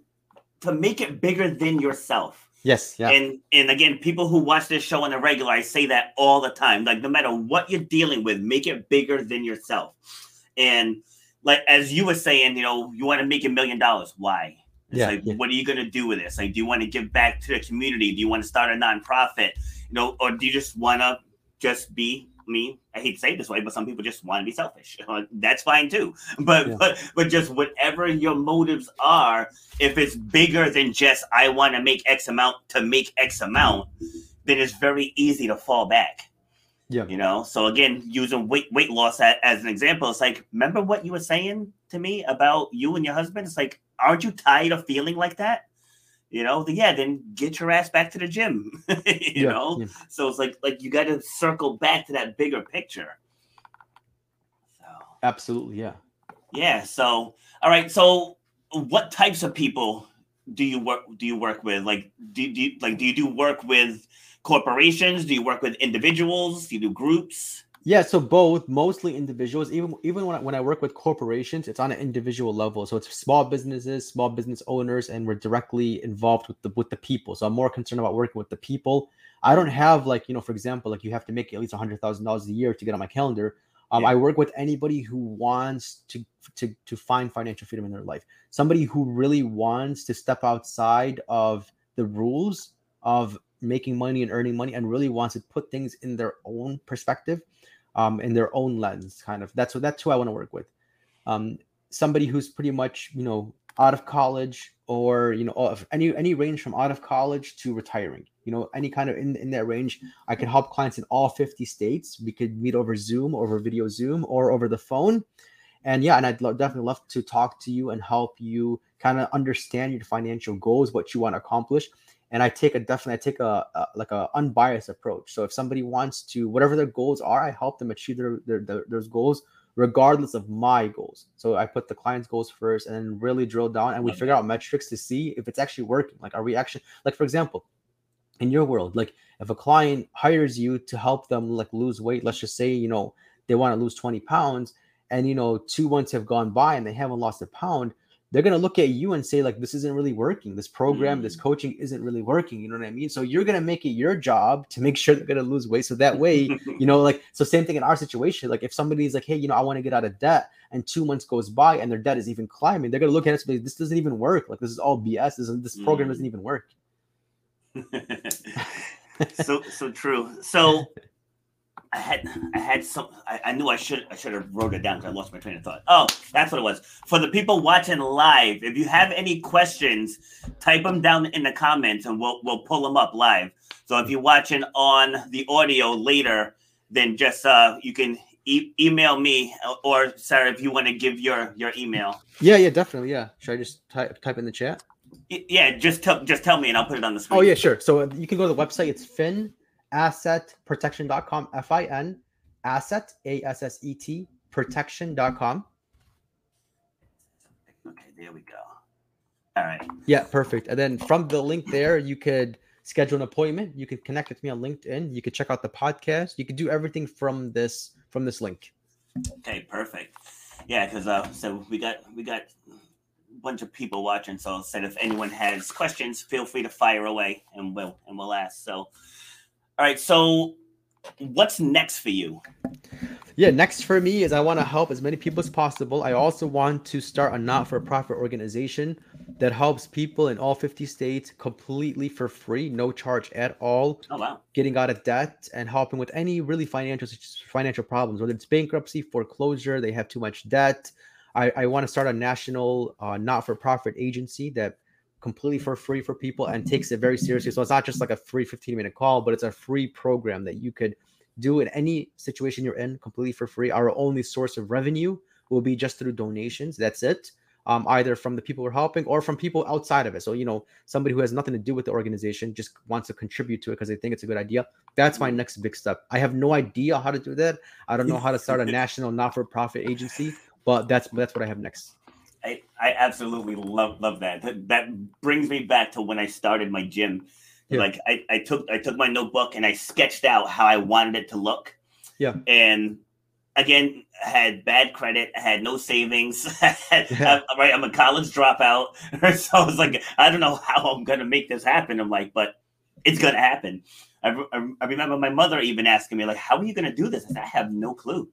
to make it bigger than yourself. Yes. Yeah. And and again, people who watch this show on the regular, I say that all the time. Like no matter what you're dealing with, make it bigger than yourself. And like as you were saying, you know, you want to make a million dollars. Why? It's Yeah, like, yeah. what are you gonna do with this? Like, do you want to give back to the community? Do you want to start a nonprofit? You know, or do you just want to just be? I mean, I hate to say it this way, but some people just want to be selfish. [laughs] That's fine too. But Yeah. but but just whatever your motives are, if it's bigger than just I want to make X amount to make X amount, then it's very easy to fall back. Yeah. You know. So again, using weight weight loss as, as an example, it's like remember what you were saying to me about you and your husband. It's like, aren't you tired of feeling like that? You know. Yeah. Then get your ass back to the gym. [laughs] you Yeah, know. yeah. So it's like like you got to circle back to that bigger picture. So. Absolutely. Yeah. Yeah. So, all right. So, what types of people do you work do you work with? Like, do, do you, like do you do work with corporations? Do you work with individuals? Do you do groups? Yeah, so both, mostly individuals. Even even when I, when I work with corporations, it's on an individual level. So it's small businesses, small business owners, and we're directly involved with the with the people. So I'm more concerned about working with the people. I don't have like you know, for example, like you have to make at least hundred thousand dollars a year to get on my calendar. Um, Yeah. I work with anybody who wants to to to find financial freedom in their life. Somebody who really wants to step outside of the rules of making money and earning money and really wants to put things in their own perspective, um, in their own lens, kind of. That's what that's who I want to work with. Um, somebody who's pretty much you know out of college or you know any any range from out of college to retiring you know any kind of in, in that range i can help clients in all 50 states we could meet over zoom over video zoom or over the phone and yeah and i'd lo- definitely love to talk to you and help you kind of understand your financial goals what you want to accomplish and i take a definitely i take a, a like a unbiased approach so if somebody wants to whatever their goals are i help them achieve their, their, their those goals regardless of my goals. So I put the client's goals first and then really drill down and we figure out metrics to see if it's actually working. Like, are we actually, like, for example, in your world, like if a client hires you to help them like lose weight, let's just say, you know, they want to lose 20 pounds and, you know, two months have gone by and they haven't lost a pound, they're going to look at you and say like this isn't really working. This program mm. this coaching isn't really working. You know what i mean? So you're going to make it your job to make sure they're going to lose weight. So that way [laughs] you know like so same thing in our situation. Like if somebody's like hey you know i want to get out of debt and two months goes by and their debt is even climbing they're going to look at it and say this doesn't even work. Like this is all bs this, this program mm. doesn't even work. [laughs] So so true. So [laughs] I had I had some I, I, knew I should I should have wrote it down because I lost my train of thought. Oh, that's what it was. For the people watching live, if you have any questions, type them down in the comments and we'll we'll pull them up live. So if you're watching on the audio later, then just uh you can e- email me or Sarry if you want to give your your email. Yeah, yeah, definitely. Yeah. Should I just type type in the chat? Yeah, just tell just tell me and I'll put it on the screen. Oh yeah, sure. So uh, you can go to the website. It's Fin assetprotection.com, F I N, asset, A S S E T, protection.com. Okay, there we go. All right. Yeah, perfect. And then from the link there, you could schedule an appointment. You could connect with me on LinkedIn. You could check out the podcast. You could do everything from this from this link. Okay, perfect. Yeah, because uh, so we got we got a bunch of people watching. So said if anyone has questions, feel free to fire away, and we'll and we'll ask. So all right. So, what's next for you? Yeah, next for me is I want to help as many people as possible. I also want to start a not for profit organization that helps people in all 50 states completely for free, no charge at all. Oh, wow. Getting out of debt and helping with any really financial financial problems, whether it's bankruptcy, foreclosure, they have too much debt. I, I want to start a national uh, not for profit agency that completely for free for people and takes it very seriously. So it's not just like a free 15 minute call, but it's a free program that you could do in any situation you're in completely for free. Our only source of revenue will be just through donations. That's it. Um, either from the people we're helping or from people outside of it. So, you know, somebody who has nothing to do with the organization just wants to contribute to it because they think it's a good idea. That's my next big step. I have no idea how to do that. I don't know how to start a national not for profit agency, but that's that's what I have next. I, I absolutely love love that. that. That brings me back to when I started my gym. Yeah. Like I, I took I took my notebook and I sketched out how I wanted it to look. Yeah. And again, I had bad credit, I had no savings. had, [laughs] yeah. I, right, I'm a college dropout. [laughs] so I was like, I don't know how I'm gonna make this happen. I'm like, but it's gonna happen. I, I, remember my mother even asking me like, "How are you going to do this?" I said, "I have no clue."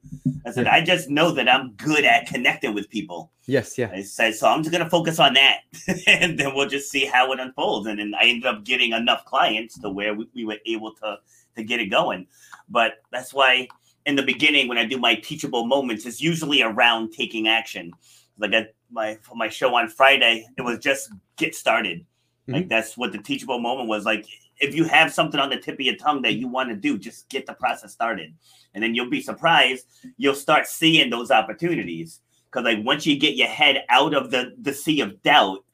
I said, "I just know that I'm good at connecting with people." Yes, yeah. I said, "So I'm just going to focus on that, [laughs] and then we'll just see how it unfolds." And then I ended up getting enough clients to where we, we were able to to get it going. But that's why in the beginning, when I do my teachable moments, it's usually around taking action. Like I, my for my show on Friday, it was just get started. Mm-hmm. Like that's what the teachable moment was. Like if you have something on the tip of your tongue that you want to do, just get the process started. And then you'll be surprised. You'll start seeing those opportunities. Because like once you get your head out of the, the sea of doubt,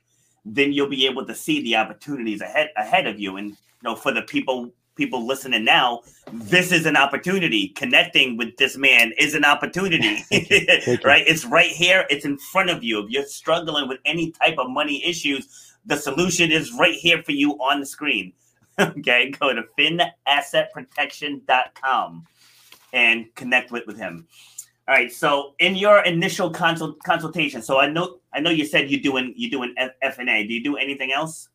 then you'll be able to see the opportunities ahead ahead of you. And you know, for the people people listening now, this is an opportunity. Connecting with this man is an opportunity. [laughs] [laughs] right? It's right here, it's in front of you. If you're struggling with any type of money issues, the solution is right here for you on the screen. [laughs] okay, go to finassetprotection.com and connect with, with him. All right. So in your initial consult consultation, so I know I know you said you're doing you doing F and A. Do you do anything else?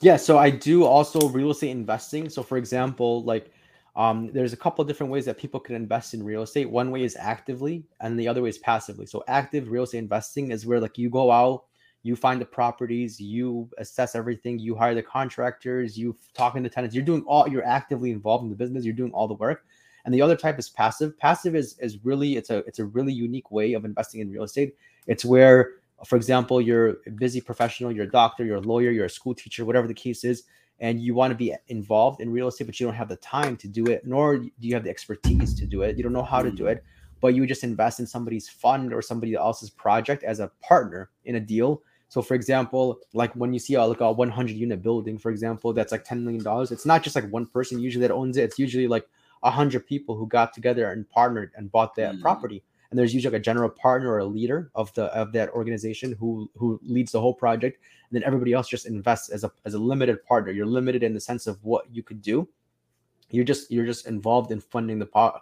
Yeah. So I do also real estate investing. So for example, like um, there's a couple of different ways that people can invest in real estate. One way is actively, and the other way is passively. So active real estate investing is where like you go out, you find the properties, you assess everything, you hire the contractors, you talking to tenants, you're doing all you're actively involved in the business, you're doing all the work. And the other type is passive. Passive is is really it's a it's a really unique way of investing in real estate. It's where, for example, you're a busy professional, you're a doctor, you're a lawyer, you're a school teacher, whatever the case is, and you want to be involved in real estate, but you don't have the time to do it, nor do you have the expertise to do it. You don't know how to do mm. it, but you just invest in somebody's fund or somebody else's project as a partner in a deal. So, for example, like when you see a, like a 100 unit building, for example, that's like 10 million dollars. It's not just like one person usually that owns it. It's usually like a hundred people who got together and partnered and bought that mm. property. And there's usually like a general partner or a leader of the of that organization who who leads the whole project. And then everybody else just invests as a as a limited partner. You're limited in the sense of what you could do. You're just you're just involved in funding the uh,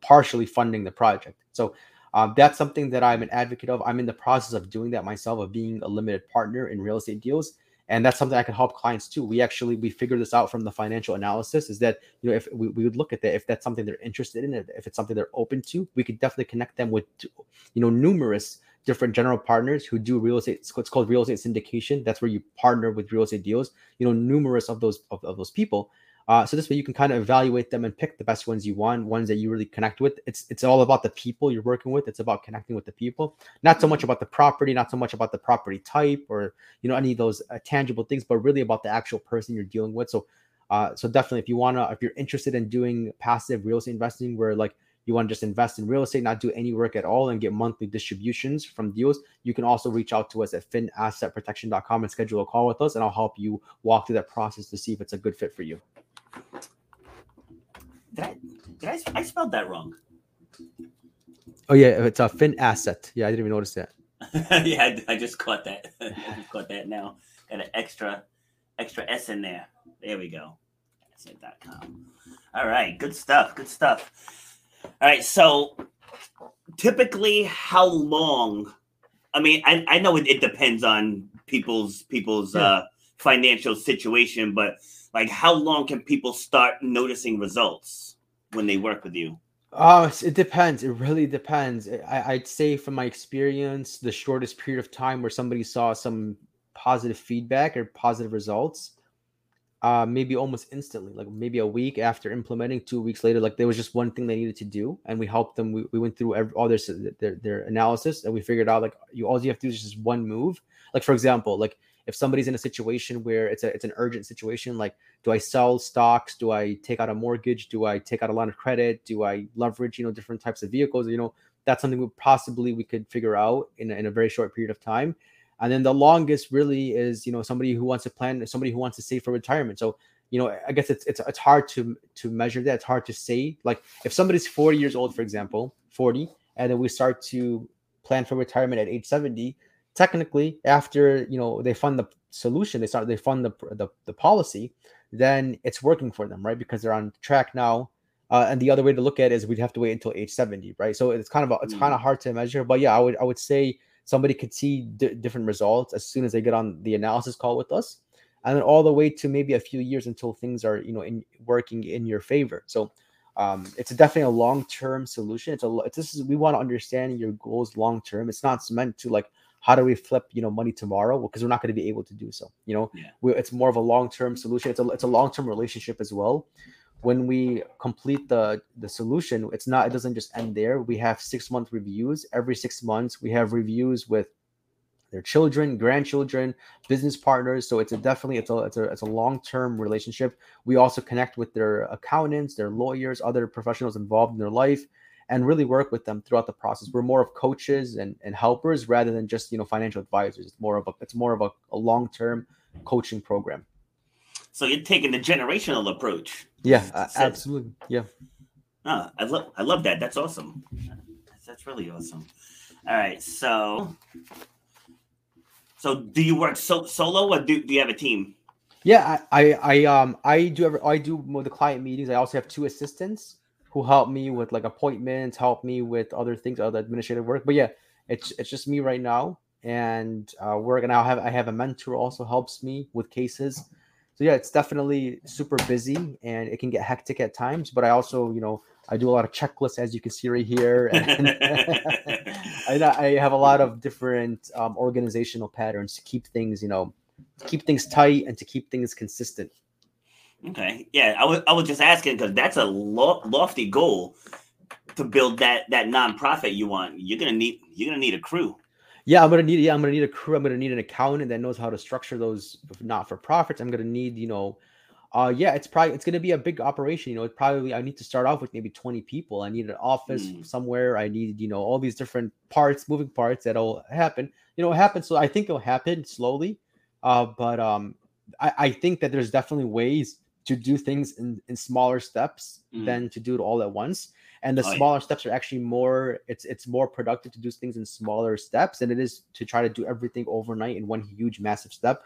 partially funding the project. So um, that's something that I'm an advocate of. I'm in the process of doing that myself, of being a limited partner in real estate deals and that's something i can help clients too we actually we figured this out from the financial analysis is that you know if we, we would look at that if that's something they're interested in if it's something they're open to we could definitely connect them with you know numerous different general partners who do real estate it's called real estate syndication that's where you partner with real estate deals you know numerous of those of, of those people uh, so this way you can kind of evaluate them and pick the best ones you want, ones that you really connect with. It's it's all about the people you're working with. It's about connecting with the people, not so much about the property, not so much about the property type or you know any of those uh, tangible things, but really about the actual person you're dealing with. So, uh, so definitely if you wanna, if you're interested in doing passive real estate investing, where like you want to just invest in real estate, not do any work at all, and get monthly distributions from deals, you can also reach out to us at finassetprotection.com and schedule a call with us, and I'll help you walk through that process to see if it's a good fit for you. Did I did I, I spelled that wrong? Oh yeah, it's a fin asset. Yeah, I didn't even notice that. [laughs] yeah, I, I, just caught that. [laughs] I just caught that now. Got an extra extra S in there. There we go. Asset.com. All right, good stuff. Good stuff. All right, so typically how long I mean, I, I know it, it depends on people's people's yeah. uh financial situation, but like how long can people start noticing results when they work with you? Oh, it depends. It really depends. I, would say from my experience, the shortest period of time where somebody saw some positive feedback or positive results, uh, maybe almost instantly, like maybe a week after implementing, two weeks later, like there was just one thing they needed to do, and we helped them. We, we went through every, all their, their their analysis, and we figured out like you all you have to do is just one move. Like for example, like if somebody's in a situation where it's a it's an urgent situation like do i sell stocks? Do i take out a mortgage? Do i take out a line of credit? Do i leverage you know different types of vehicles? You know that's something we possibly we could figure out in, in a very short period of time. And then the longest really is you know somebody who wants to plan somebody who wants to save for retirement. So you know i guess it's it's, it's hard to to measure that. It's hard to say. Like if somebody's 40 years old for example 40 and then we start to plan for retirement at age 70 technically after you know they fund the solution they start they fund the, the, the policy then it's working for them right? Because they're on track now. Uh, and the other way to look at it is we'd have to wait until age 70 right? So it's kind of a, it's kind of hard to measure but yeah i would i would say somebody could see d- different results as soon as they get on the analysis call with us. And then all the way to maybe a few years until things are you know in working in your favor. So um, it's definitely a long-term solution. It's a it's, this is we want to understand your goals long term it's not meant to like how do we flip you know money tomorrow? Because we're not going to be able to do so you know? Yeah. it's more of a long-term solution. It's a, it's a long-term relationship as well. When we complete the the solution it's not it doesn't just end there. We have six month reviews. Every six months we have reviews with their children grandchildren business partners. So it's a definitely it's a it's a, it's a long-term relationship. We also connect with their accountants their lawyers other professionals involved in their life and really work with them throughout the process. We're more of coaches and, and helpers rather than just you know financial advisors. It's more of a it's more of a, a long term coaching program. So you're taking the generational approach. Yeah, uh, absolutely. Yeah. Ah, I love I love that. That's awesome. That's really awesome. All right, so so do you work so, solo or do, do you have a team? Yeah, I, I, I um I do ever I do the client meetings. I also have two assistants who help me with like appointments, help me with other things, other administrative work. But yeah, it's it's just me right now, and uh. And I have I have a mentor also helps me with cases. So yeah, it's definitely super busy and it can get hectic at times. But I also you know I do a lot of checklists, as you can see right here. [laughs] And I, I have a lot of different um, organizational patterns to keep things, you know, keep things tight and to keep things consistent. Okay. Yeah, I was I was just asking because that's a lo- lofty goal to build that that nonprofit you want. You're gonna need you're gonna need a crew. Yeah, I'm gonna need yeah, I'm gonna need a crew. I'm gonna need an accountant that knows how to structure those not for profits. I'm gonna need, you know, uh yeah, it's probably it's gonna be a big operation. You know, it probably I need to start off with maybe 20 people. I need an office Mm. somewhere. I need, you know, all these different parts, moving parts that'll happen. You know, it happens. So I think it'll happen slowly. Uh, but um I, I think that there's definitely ways to do things in, in smaller steps Mm. than to do it all at once and the Oh, yeah. smaller steps are actually more it's it's more productive to do things in smaller steps than it is to try to do everything overnight in one huge massive step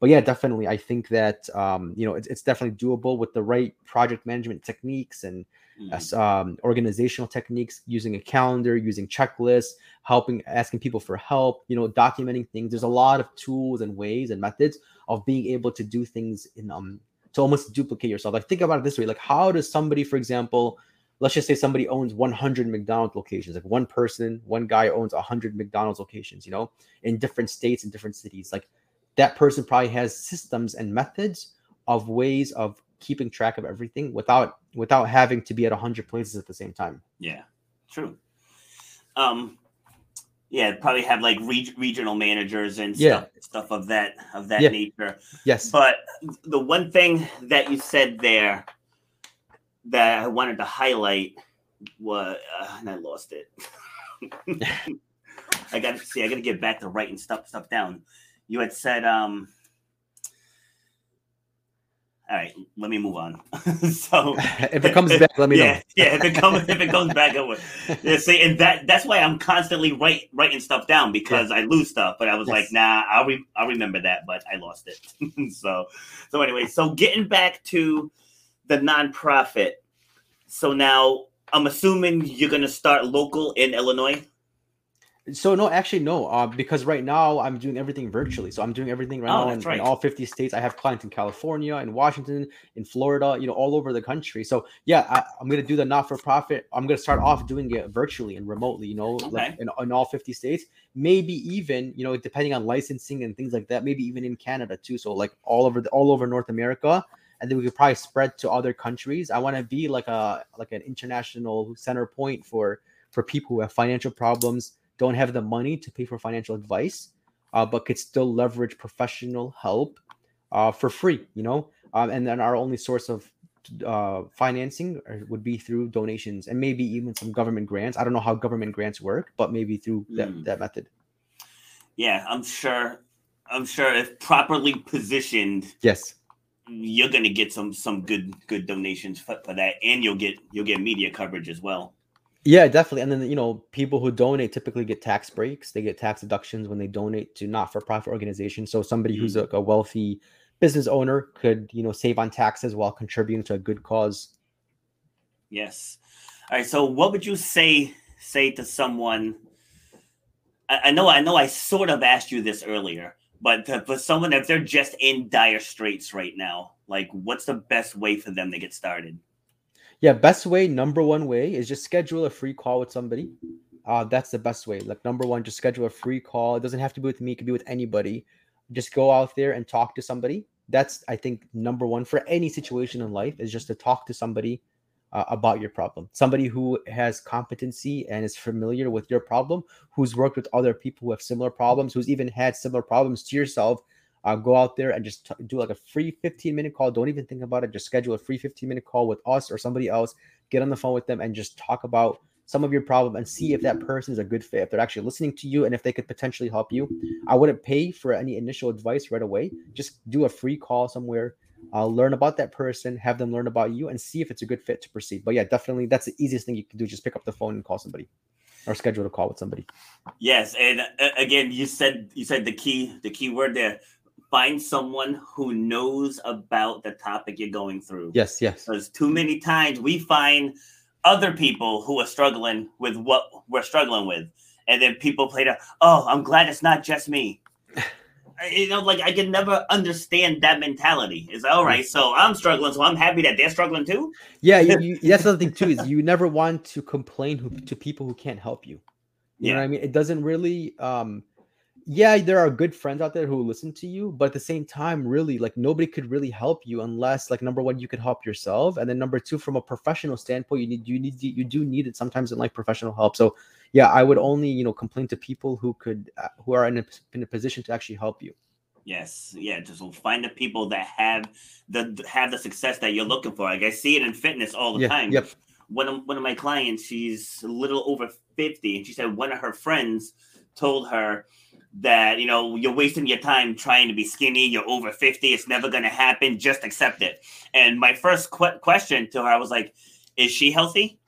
but yeah definitely i think that um you know it's, it's definitely doable with the right project management techniques and Mm. um, organizational techniques using a calendar using checklists helping asking people for help you know documenting things there's a lot of tools and ways and methods of being able to do things in um to almost duplicate yourself. Like think about it this way like how does somebody for example let's just say somebody owns 100 mcdonald's locations like one person one guy owns 100 mcdonald's locations you know in different states and different cities. Like that person probably has systems and methods of ways of keeping track of everything without without having to be at 100 places at the same time. Yeah, true. Um, yeah, probably have like reg- regional managers and Yeah. stuff, stuff of that of that Yeah. nature. yes But the one thing that you said there that I wanted to highlight was, uh, and I lost it. [laughs] [laughs] I got to see. I got to get back to writing stuff stuff down. You had said, um, all right, let me move on. [laughs] so [laughs] if it comes back let me yeah, know [laughs] yeah. If it comes, if it comes back over, yeah. See, and that that's why I'm constantly write, writing stuff down because I lose stuff. But I was like, nah, I'll re- I'll remember that, but I lost it. so, so anyway, so getting back to the nonprofit. So now I'm assuming you're gonna start local in Illinois. So no, actually no, uh, because right now I'm doing everything virtually. So I'm doing everything right Oh, now in, right. in all 50 states. I have clients in California, in Washington, in Florida, you know, all over the country. So yeah, I, I'm gonna do the not-for-profit. I'm gonna start off doing it virtually and remotely, you know, like in, in all 50 states. Maybe even, you know, depending on licensing and things like that. Maybe even in Canada too. So like all over the all over North America. And then we could probably spread to other countries. I want to be like a like an international center point for for people who have financial problems don't have the money to pay for financial advice, uh, but could still leverage professional help uh, for free, you know. Um, and then our only source of uh, financing would be through donations and maybe even some government grants. I don't know how government grants work, but maybe through Mm. that, that method. Yeah, I'm sure. I'm sure if properly positioned, Yes. you're gonna get some some good good donations for, for that, and you'll get you'll get media coverage as well. Yeah, definitely. And then you know, people who donate typically get tax breaks. They get tax deductions when they donate to not-for-profit organizations. So somebody who's mm-hmm. a, a wealthy business owner could, you know, save on taxes while contributing to a good cause. Yes. All right. So, what would you say say to someone? I, I know, I know, I sort of asked you this earlier, but to, for someone if they're just in dire straits right now, like, what's the best way for them to get started? Yeah, best way, number one way is just schedule a free call with somebody. Uh, that's the best way. Like number one, just schedule a free call. It doesn't have to be with me, it could be with anybody. Just go out there and talk to somebody. That's I think number one for any situation in life is just to talk to somebody uh, about your problem. Somebody who has competency and is familiar with your problem, who's worked with other people who have similar problems, who's even had similar problems to yourself. Uh, go out there and just t- do like a free 15 minute call. Don't even think about it. Just schedule a free 15 minute call with us or somebody else. Get on the phone with them and just talk about some of your problem and see if that person is a good fit, if they're actually listening to you and if they could potentially help you. I wouldn't pay for any initial advice right away. Just do a free call somewhere, uh, learn about that person, have them learn about you, and see if it's a good fit to proceed. But yeah, definitely that's the easiest thing you can do. Just pick up the phone and call somebody or schedule a call with somebody. Yes, and uh, again, you said you said the key the key word there. Find someone who knows about the topic you're going through. Yes, yes. Because too many times we find other people who are struggling with what we're struggling with. And then people play to, oh, I'm glad it's not just me. [sighs] you know, like I can never understand that mentality. It's all right. So I'm struggling, so I'm happy that they're struggling too. Yeah, you, [laughs] you, that's the thing too is you never want to complain who, to people who can't help you. You know Yeah. what I mean? It doesn't really. um Yeah, there are good friends out there who listen to you, but at the same time, really, like nobody could really help you unless, like, number one, you could help yourself, and then number two, from a professional standpoint, you need you need you do need it sometimes in like professional help. So yeah, I would only you know complain to people who could uh, who are in a, in a position to actually help you. Yes, yeah. Just find the people that have the have the success that you're looking for. Like I see it in fitness all the Yeah, time. yep. One of one of my clients, she's a little over fifty, and she said one of her friends told her that you know you're wasting your time trying to be skinny. You're over fifty. It's never going to happen. Just accept it. And my first que- question to her, I was like, "Is she healthy?"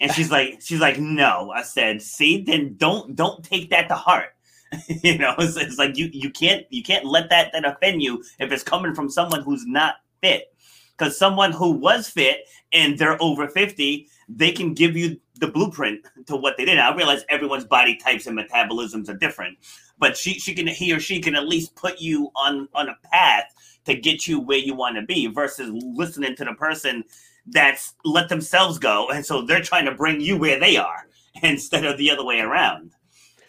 And she's like, [laughs] "She's like, no." I said, "See, then don't don't take that to heart." [laughs] you know, it's, it's like you you can't you can't let that that offend you if it's coming from someone who's not fit. Because someone who was fit and they're over fifty, they can give you the blueprint to what they did. I realize everyone's body types and metabolisms are different, but she she can he or she can at least put you on on a path to get you where you want to be versus listening to the person that's let themselves go and so they're trying to bring you where they are [laughs] instead of the other way around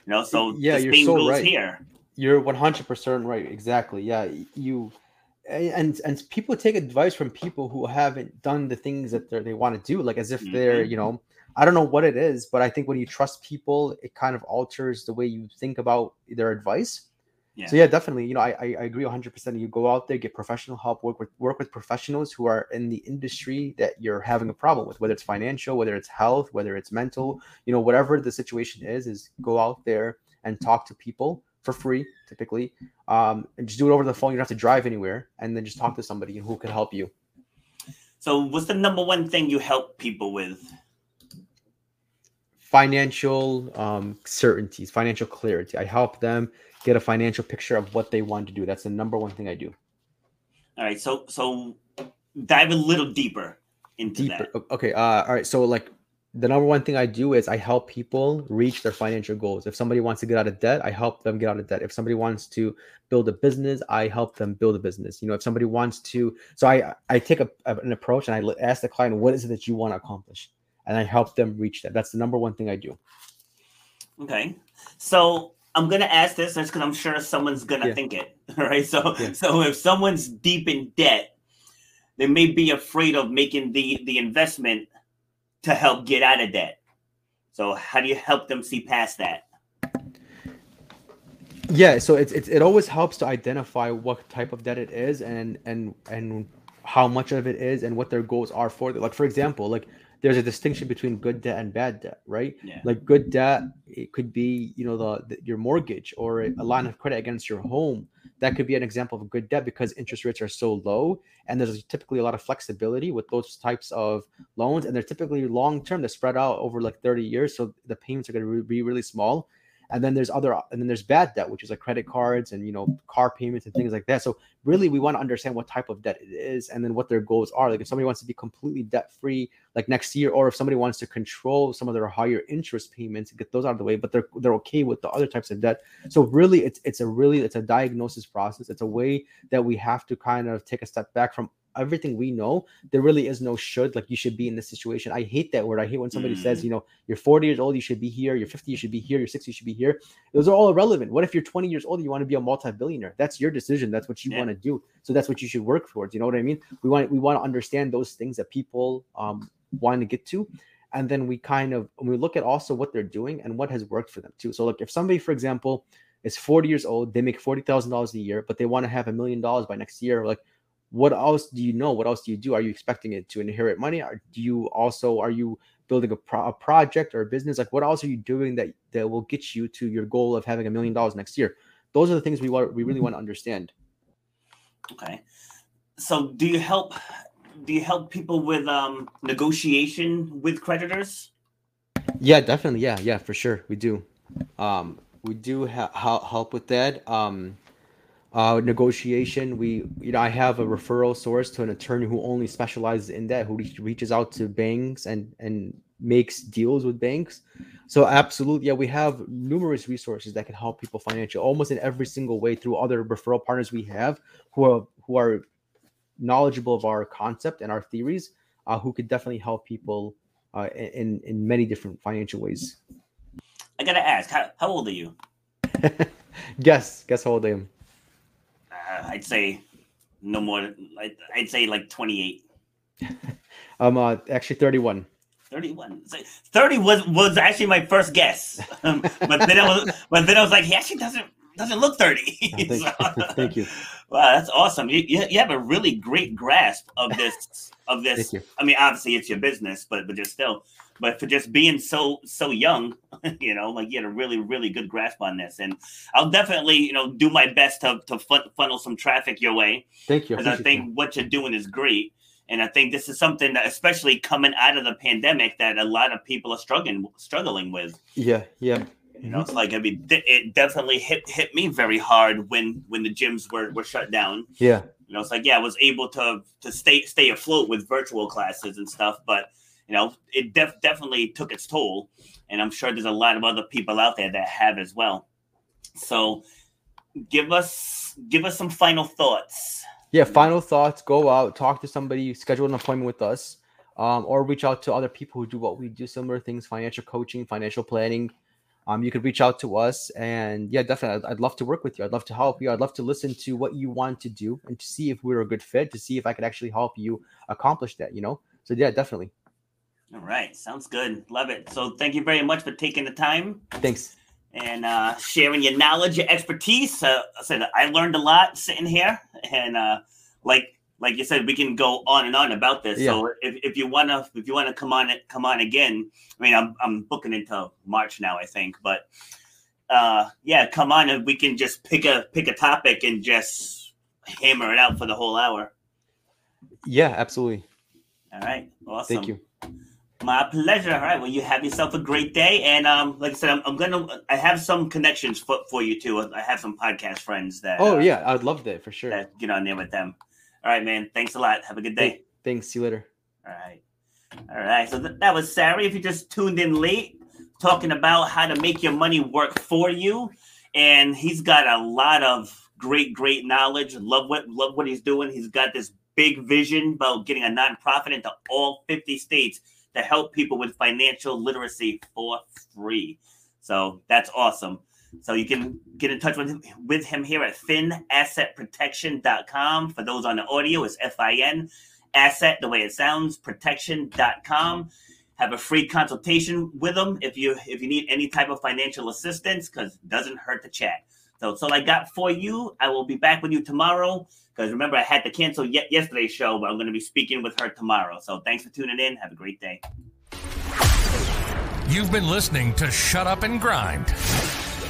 you know so Yeah, the you're so goes right. here You're 100% right. Exactly. Yeah. You and and people take advice from people who haven't done the things that they're- want to do, like as if they're, Mhm. you know, I don't know what it is, but I think when you trust people, it kind of alters the way you think about their advice. Yeah. So yeah, definitely. You know, I I, agree 100. percent You go out there, get professional help, work with work with professionals who are in the industry that you're having a problem with, whether it's financial, whether it's health, whether it's mental. You know, whatever the situation is, is go out there and talk to people for free, typically, um, and just do it over the phone. You don't have to drive anywhere, and then just talk to somebody who can help you. so what's the number one thing you help people with Financial um, certainties, financial clarity. I help them get a financial picture of what they want to do. That's the number one thing I do. all right so so dive a little deeper into deeper. that Okay. Uh, all right. So like the number one thing I do is I help people reach their financial goals. If somebody wants to get out of debt, I help them get out of debt. If somebody wants to build a business, I help them build a business. You know, if somebody wants to, so I I take a, an approach and I ask the client, what is it that you want to accomplish, and I help them reach that. That's the number one thing I do. Okay. So I'm gonna ask this just because I'm sure someone's gonna Yeah. think it. All [laughs] right. So Yeah. so if someone's deep in debt, they may be afraid of making the the investment to help get out of debt. So how do you help them see past that? Yeah, so it's, it's it always helps to identify what type of debt it is and and and how much of it is and what their goals are for it. Like for example, like there's a distinction between good debt and bad debt, right? Yeah. Like good debt, it could be you know the, the your mortgage or a line of credit against your home. That could be an example of good debt because interest rates are so low and there's typically a lot of flexibility with those types of loans and they're typically long term. They're spread out over like 30 years, so the payments are going to be really small and then there's other and then there's bad debt which is like credit cards and you know car payments and things like that. So really we want to understand what type of debt it is and then what their goals are. Like if somebody wants to be completely debt free like next year or if somebody wants to control some of their higher interest payments and get those out of the way but they're they're okay with the other types of debt. So really it's it's a really it's a diagnosis process. It's a way that we have to kind of take a step back from everything we know there really is no should like you should be in this situation. I hate that word. I hate when somebody says Mm. you know you're 40 years old you should be here. You're 50 you should be here. You're 60 you should be here. Those are all irrelevant. What if you're 20 years old and you want to be a multi-billionaire? That's your decision. That's what you Yeah. want to do. So that's what you should work towards. You know what i mean? We want we want to understand those things that people um want to get to. And then we kind of we look at also what they're doing and what has worked for them too. So like if somebody for example is 40 years old they make $40000 a year but they want to have a million dollars by next year like what else do you know? What else do you do? Are you expecting it to inherit money? Or do you also are you building a, pro- a project or a business? Like what else are you doing that that will get you to your goal of having a million dollars next year? Those are the things we want we really want to understand. Okay. So do you help do you help people with um negotiation with creditors? yeah definitely. Yeah yeah for sure. We do. Um we do ha- help with that. Um uh negotiation we you know i have a referral source to an attorney who only specializes in that who re- reaches out to banks and and makes deals with banks. So absolutely, yeah, we have numerous resources that can help people financially, almost in every single way through other referral partners we have who are who are knowledgeable of our concept and our theories, uh, who could definitely help people uh, in in many different financial ways. I gotta ask, how, how old are you? [laughs] guess, guess how old I am. Uh, I'd say no more. I'd, I'd say like twenty eight. [laughs] I'm uh, actually 31. 31. 30 was was actually my first guess. [laughs] Um, but then I was but then I was like, he actually doesn't doesn't look 30. Oh, [laughs] thank, so, thank, you. Wow, that's awesome. You, you have a really great grasp of this of this. I mean, obviously it's your business, but but just still. But for just being so so young, [laughs] you know, like you had a really really good grasp on this, and I'll definitely you know do my best to to funnel some traffic your way. Thank you. Because I think you. what you're doing is great. And I think this is something that, especially coming out of the pandemic, that a lot of people are struggling struggling with. Yeah, yeah. You know, it's like I mean, it definitely hit hit me very hard when when the gyms were were shut down. Yeah. You know, it's like yeah, I was able to to stay stay afloat with virtual classes and stuff, but you know, it def- definitely took its toll, and I'm sure there's a lot of other people out there that have as well. So, give us give us some final thoughts yeah, final thoughts. Go out, talk to somebody, schedule an appointment with us, um, or reach out to other people who do what we do, similar things, financial coaching, financial planning. Um, you could reach out to us, and yeah, definitely, I'd, I'd, love to work with you. I'd love to help you. I'd love to listen to what you want to do and to see if we're a good fit, to see if I could actually help you accomplish that. You know, so yeah, definitely. All right, sounds good. Love it. So thank you very much for taking the time. Thanks and uh, sharing your knowledge, your expertise. Uh, I said I learned a lot sitting here, and uh, like like you said, we can go on and on about this. Yeah. So if, if you wanna if you wanna come on it come on again, I mean I'm I'm booking into March now, I think, but uh, yeah, come on and we can just pick a pick a topic and just hammer it out for the whole hour. Yeah, absolutely. All right, awesome. Thank you. My pleasure. All right. Well, you have yourself a great day. And um, like I said, I'm, I'm gonna. I have some connections for, for you too. I have some podcast friends that. Oh uh, yeah, I'd love that for sure. That get on there with them. All right, man. Thanks a lot. Have a good day. Thanks. See you later. All right. All right. So th- that was Sarry. If you just tuned in late, talking about how to make your money work for you, and he's got a lot of great, great knowledge. Love what love what he's doing. He's got this big vision about getting a nonprofit into all 50 states to help people with financial literacy for free. So that's awesome. So you can get in touch with him, with him here at finassetprotection.com. For those on the audio, it's F-I-N, asset, the way it sounds, protection.com. Have a free consultation with him if you if you need any type of financial assistance, because it doesn't hurt to chat. So that's all I got for you. I will be back with you tomorrow. Because remember, I had to cancel yesterday's show, but I'm going to be speaking with her tomorrow. So thanks for tuning in. Have a great day. You've been listening to Shut Up and Grind.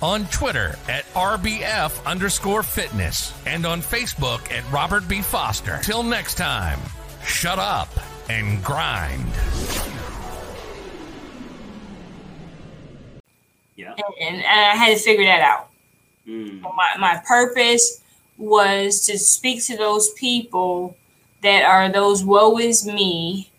on Twitter at RBF underscore fitness, and on Facebook at Robert B. Foster. Till next time, shut up and grind. Yeah. And, and I had to figure that out. Mm. My, my purpose was to speak to those people that are those woe is me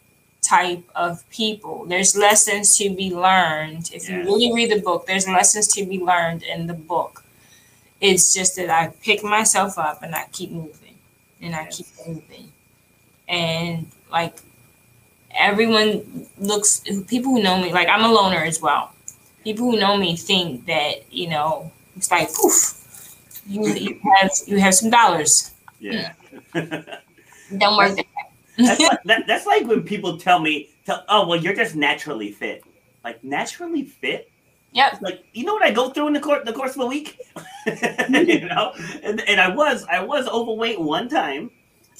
type of people. There's lessons to be learned. If you really read the book, there's lessons to be learned in the book. It's just that I pick myself up and I keep moving and I keep moving. And like everyone looks, people who know me, like I'm a loner as well. People who know me think that, you know, it's like, poof, you, you [laughs] have you have some dollars. Yeah. Don't work that that's, like, that, that's like when [laughs] people tell me, tell, "Oh, well, you're just naturally fit." Like naturally fit. Yeah. Like you know what I go through in the course the course of a week, [laughs] you know, and, and I was I was overweight one time,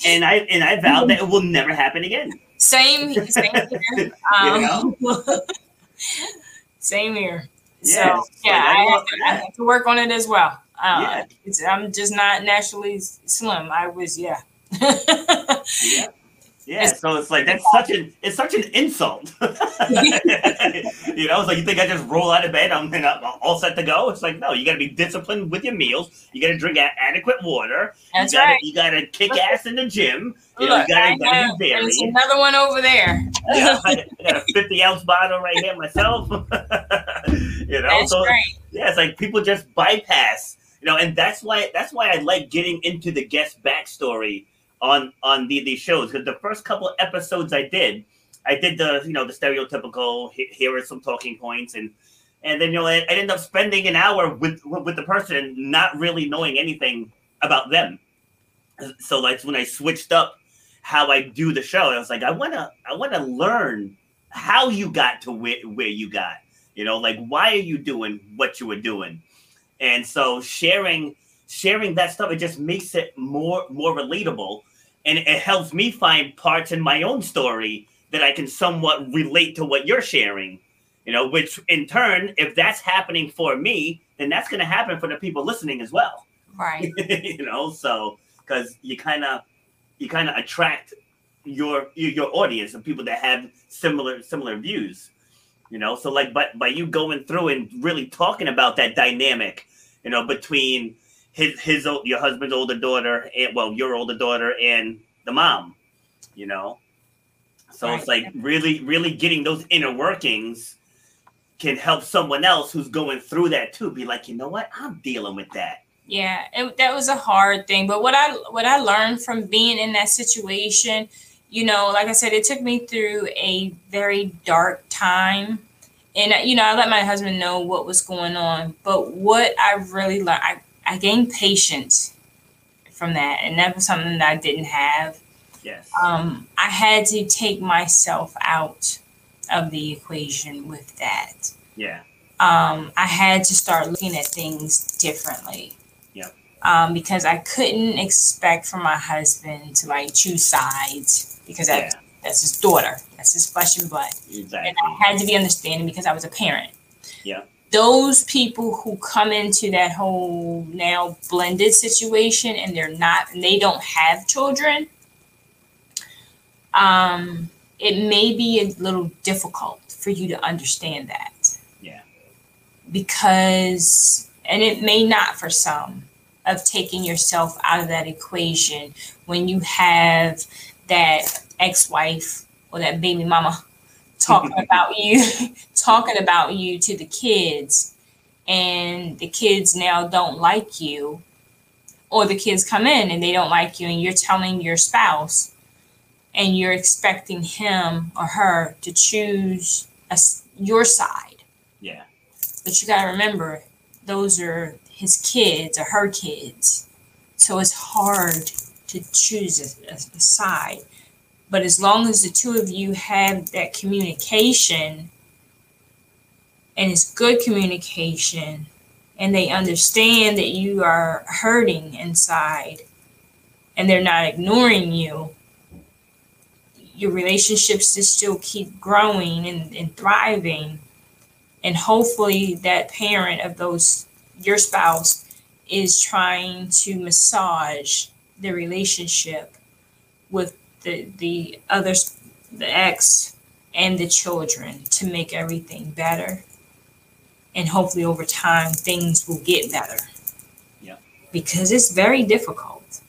and I and I vowed that it will never happen again. Same, same here. [laughs] Um, same here. Yeah, so yeah, I I have, to, I have to work on it as well. Uh, Yeah. it's, I'm just not naturally slim. I was, yeah. Yeah. Yeah, so it's like that's such an it's such an insult. [laughs] you know, it's like you think I just roll out of bed, I'm, and I'm all set to go. It's like no, you got to be disciplined with your meals. You got to drink a- adequate water. That's you gotta, right. You got to kick ass in the gym. You know, Look, you got to be there's another one over there. [laughs] Yeah, I [laughs] got a 50 ounce bottle right here myself. you know, That's so great. yeah, it's like people just bypass, you know, and that's why that's why I like getting into the guest backstory on on the, these shows because the first couple episodes I did, I did the you know the stereotypical here are some talking points and and then you know I, I ended up spending an hour with with the person not really knowing anything about them. So like when I switched up how I do the show, I was like I wanna I wanna learn how you got to where, where you got. You know, like why are you doing what you were doing? And so sharing sharing that stuff, it just makes it more more relatable and it helps me find parts in my own story that I can somewhat relate to what you're sharing. You know, which in turn, if that's happening for me, then that's gonna happen for the people listening as well. Right. [laughs] you know, so because you kind of you kind of attract your your your audience of people that have similar similar views you know so like but by you going through and really talking about that dynamic you know between his his your husband's older daughter and well your older daughter and the mom you know? So it's like really really getting those inner workings can help someone else who's going through that too. Be like you know what? I'm dealing with that. Yeah, it, that was a hard thing. But what I what I learned from being in that situation, you know, like I said, it took me through a very dark time, and uh, you know, I let my husband know what was going on. But what I really learned, I, I gained patience from that, and that was something that I didn't have. yes Um, I had to take myself out of the equation with that yeah um, I had to start looking at things differently. Yep. Um, because I couldn't expect from my husband to like choose sides because that, yeah that's his daughter, that's his flesh and blood. exactly And I had to be understanding because I was a parent. Yeah. Those people who come into that whole now blended situation and they're not, and they don't have children, um, it may be a little difficult for you to understand that. Yeah. Because and it may not for some of taking yourself out of that equation when you have that ex-wife or that baby mama talking [laughs] about you talking about you to the kids and the kids now don't like you or the kids come in and they don't like you and you're telling your spouse and you're expecting him or her to choose a your side yeah but you got to remember, those are his kids or her kids. So it's hard to choose a, a, a side. But as long as the two of you have that communication and it's good communication and they understand that you are hurting inside and they're not ignoring you, your relationships just still keep growing and, and thriving. And hopefully that parent of those your spouse is trying to massage the relationship with the the others the ex and the children to make everything better and hopefully over time things will get better Yeah. because it's very difficult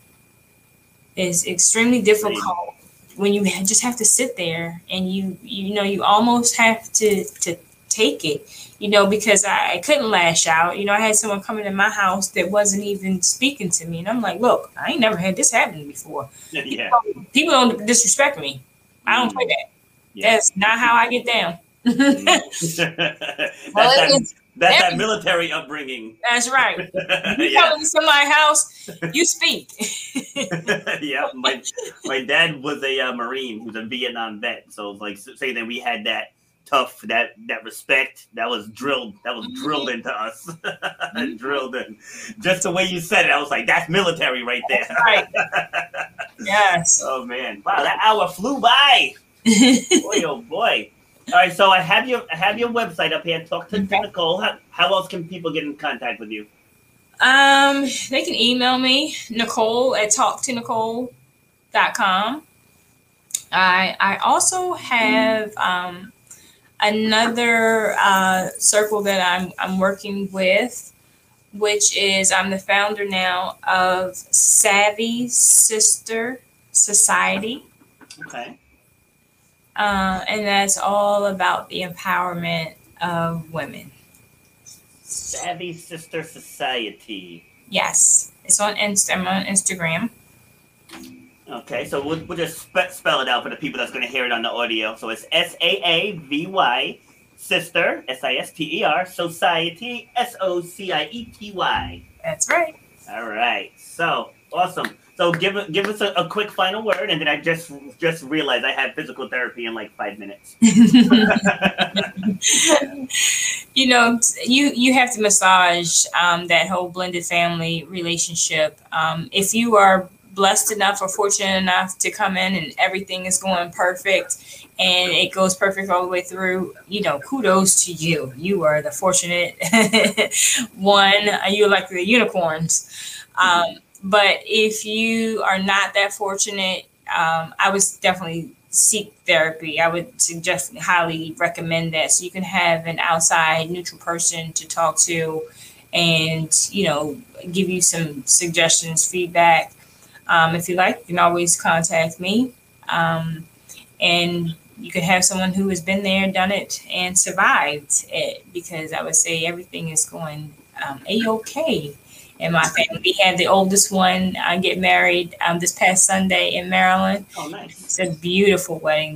it's extremely difficult when you just have to sit there and you you know you almost have to to take it, you know, because I, I couldn't lash out. You know, I had someone coming in my house that wasn't even speaking to me. And I'm like, look, I ain't never had this happen before. [laughs] yeah People don't disrespect me. I don't play mm. that. yeah That's not how I get down. [laughs] [laughs] that's Well, that, that's that military upbringing. That's right. [laughs] You yeah, come to somebody's house, you speak. yeah. My my dad was a uh, marine, who's a Vietnam vet. So like say that we had that tough, that that respect that was drilled, that was drilled into us, drilled in. Just the way you said it, I was like, that's military right there. right. Yes. Oh man, wow, that hour flew by. boy, oh boy. All right, so I have your I have your website up here. Talk to Okay. Nicole. How, how else can people get in contact with you? Um, they can email me, Nicole at talktonicole.com. I I also have um, another uh, circle that I'm I'm working with, which is I'm the founder now of Savvy Sister Society. Okay. Uh, and that's all about the empowerment of women. Savvy Sister Society. Yes, it's on Inst- I'm on Instagram. Okay, so we'll, we'll just spe- spell it out for the people that's going to hear it on the audio. So it's S A A V Y Sister S I S T E R Society S O C I E T Y. That's right. All right, so awesome. So give give us a, a quick final word, and then I just just realized I had physical therapy in like five minutes. [laughs] you know, you you have to massage um, that whole blended family relationship. Um, if you are blessed enough or fortunate enough to come in and everything is going perfect and it goes perfect all the way through, you know, kudos to you. You are the fortunate [laughs] one. You're like the unicorns. Um, but if you are not that fortunate, um, I would definitely seek therapy. I would suggest highly recommend that so you can have an outside neutral person to talk to and you know give you some suggestions, feedback. Um, if you like, you can always contact me. Um, and you can have someone who has been there, done it, and survived it because I would say everything is going um, a okay in my family. We had the oldest one uh, get married um, this past Sunday in Maryland. Oh, nice. It's a beautiful wedding.